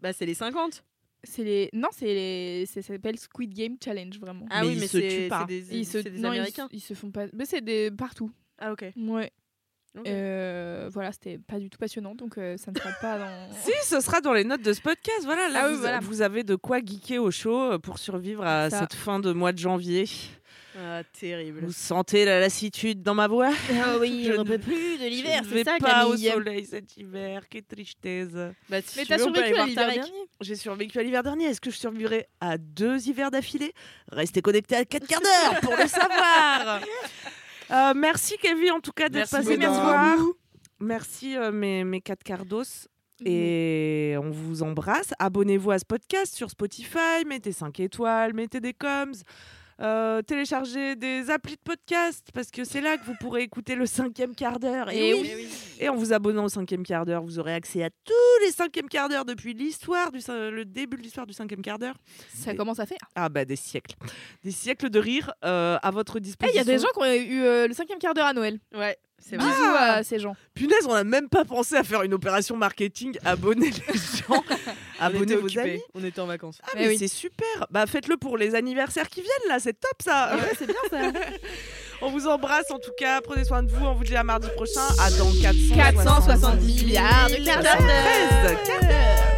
bah c'est les 50 C'est les. Non, c'est les. Ça s'appelle Squid Game Challenge, vraiment. ah Mais oui ils mais se c'est tuent pas. c'est des, Ils se... des non, ils américains se- Ils, se font pas. Mais c'est des partout. ah ok Ouais. Euh, voilà, c'était pas du tout passionnant, donc euh, ça ne sera pas dans. [laughs] Si, ce sera dans les notes de ce podcast. Voilà, là, Ah oui, vous, voilà. vous avez de quoi geeker au chaud euh, pour survivre à Ça. cette fin de mois de janvier. Ah terrible Vous sentez la lassitude dans ma voix? Ah oui, Je on ne- peut plus de l'hiver, c'est ça, pas au soleil cet hiver. Quelle tristesse. bah, si Mais tu t'as survécu à l'hiver dernier? J'ai survécu à l'hiver dernier. Est-ce que je survivrai à deux hivers d'affilée? Restez connectés à 4 quarts d'heure pour le savoir. [laughs] Euh, merci Kevin en tout cas d'être Merci passé beaucoup. me voir. Merci euh, mes, mes 4 quarts d'os. Mhm. Et on vous embrasse. Abonnez-vous à ce podcast sur Spotify, mettez 5 étoiles, mettez des coms, euh, téléchargez des applis de podcast parce que c'est là que vous pourrez écouter le cinquième quart d'heure. Et, Et oui. Et en vous abonnant au cinquième quart d'heure, vous aurez accès à tous les cinquièmes quarts d'heure depuis l'histoire, du, le début de l'histoire du cinquième quart d'heure. Ça commence à faire. Ah bah des siècles. Des siècles de rire euh, à votre Eh, Il disposition. y a des gens qui ont eu euh, le cinquième quart d'heure à Noël. ouais Bisous Ah. à ces gens. Punaise, on n'a même pas pensé à faire une opération marketing. Abonnez les [laughs] gens. on Abonnez vos occupés amis. on était en vacances Ah Eh mais oui. c'est super. Bah faites-le pour les anniversaires qui viennent là, c'est top ça. Ouais, c'est bien ça. [laughs] On vous embrasse en tout cas. Prenez soin de vous. On vous dit à mardi prochain. À dans 470 470 milliards de quarts d'heure. 73 quarts d'heure.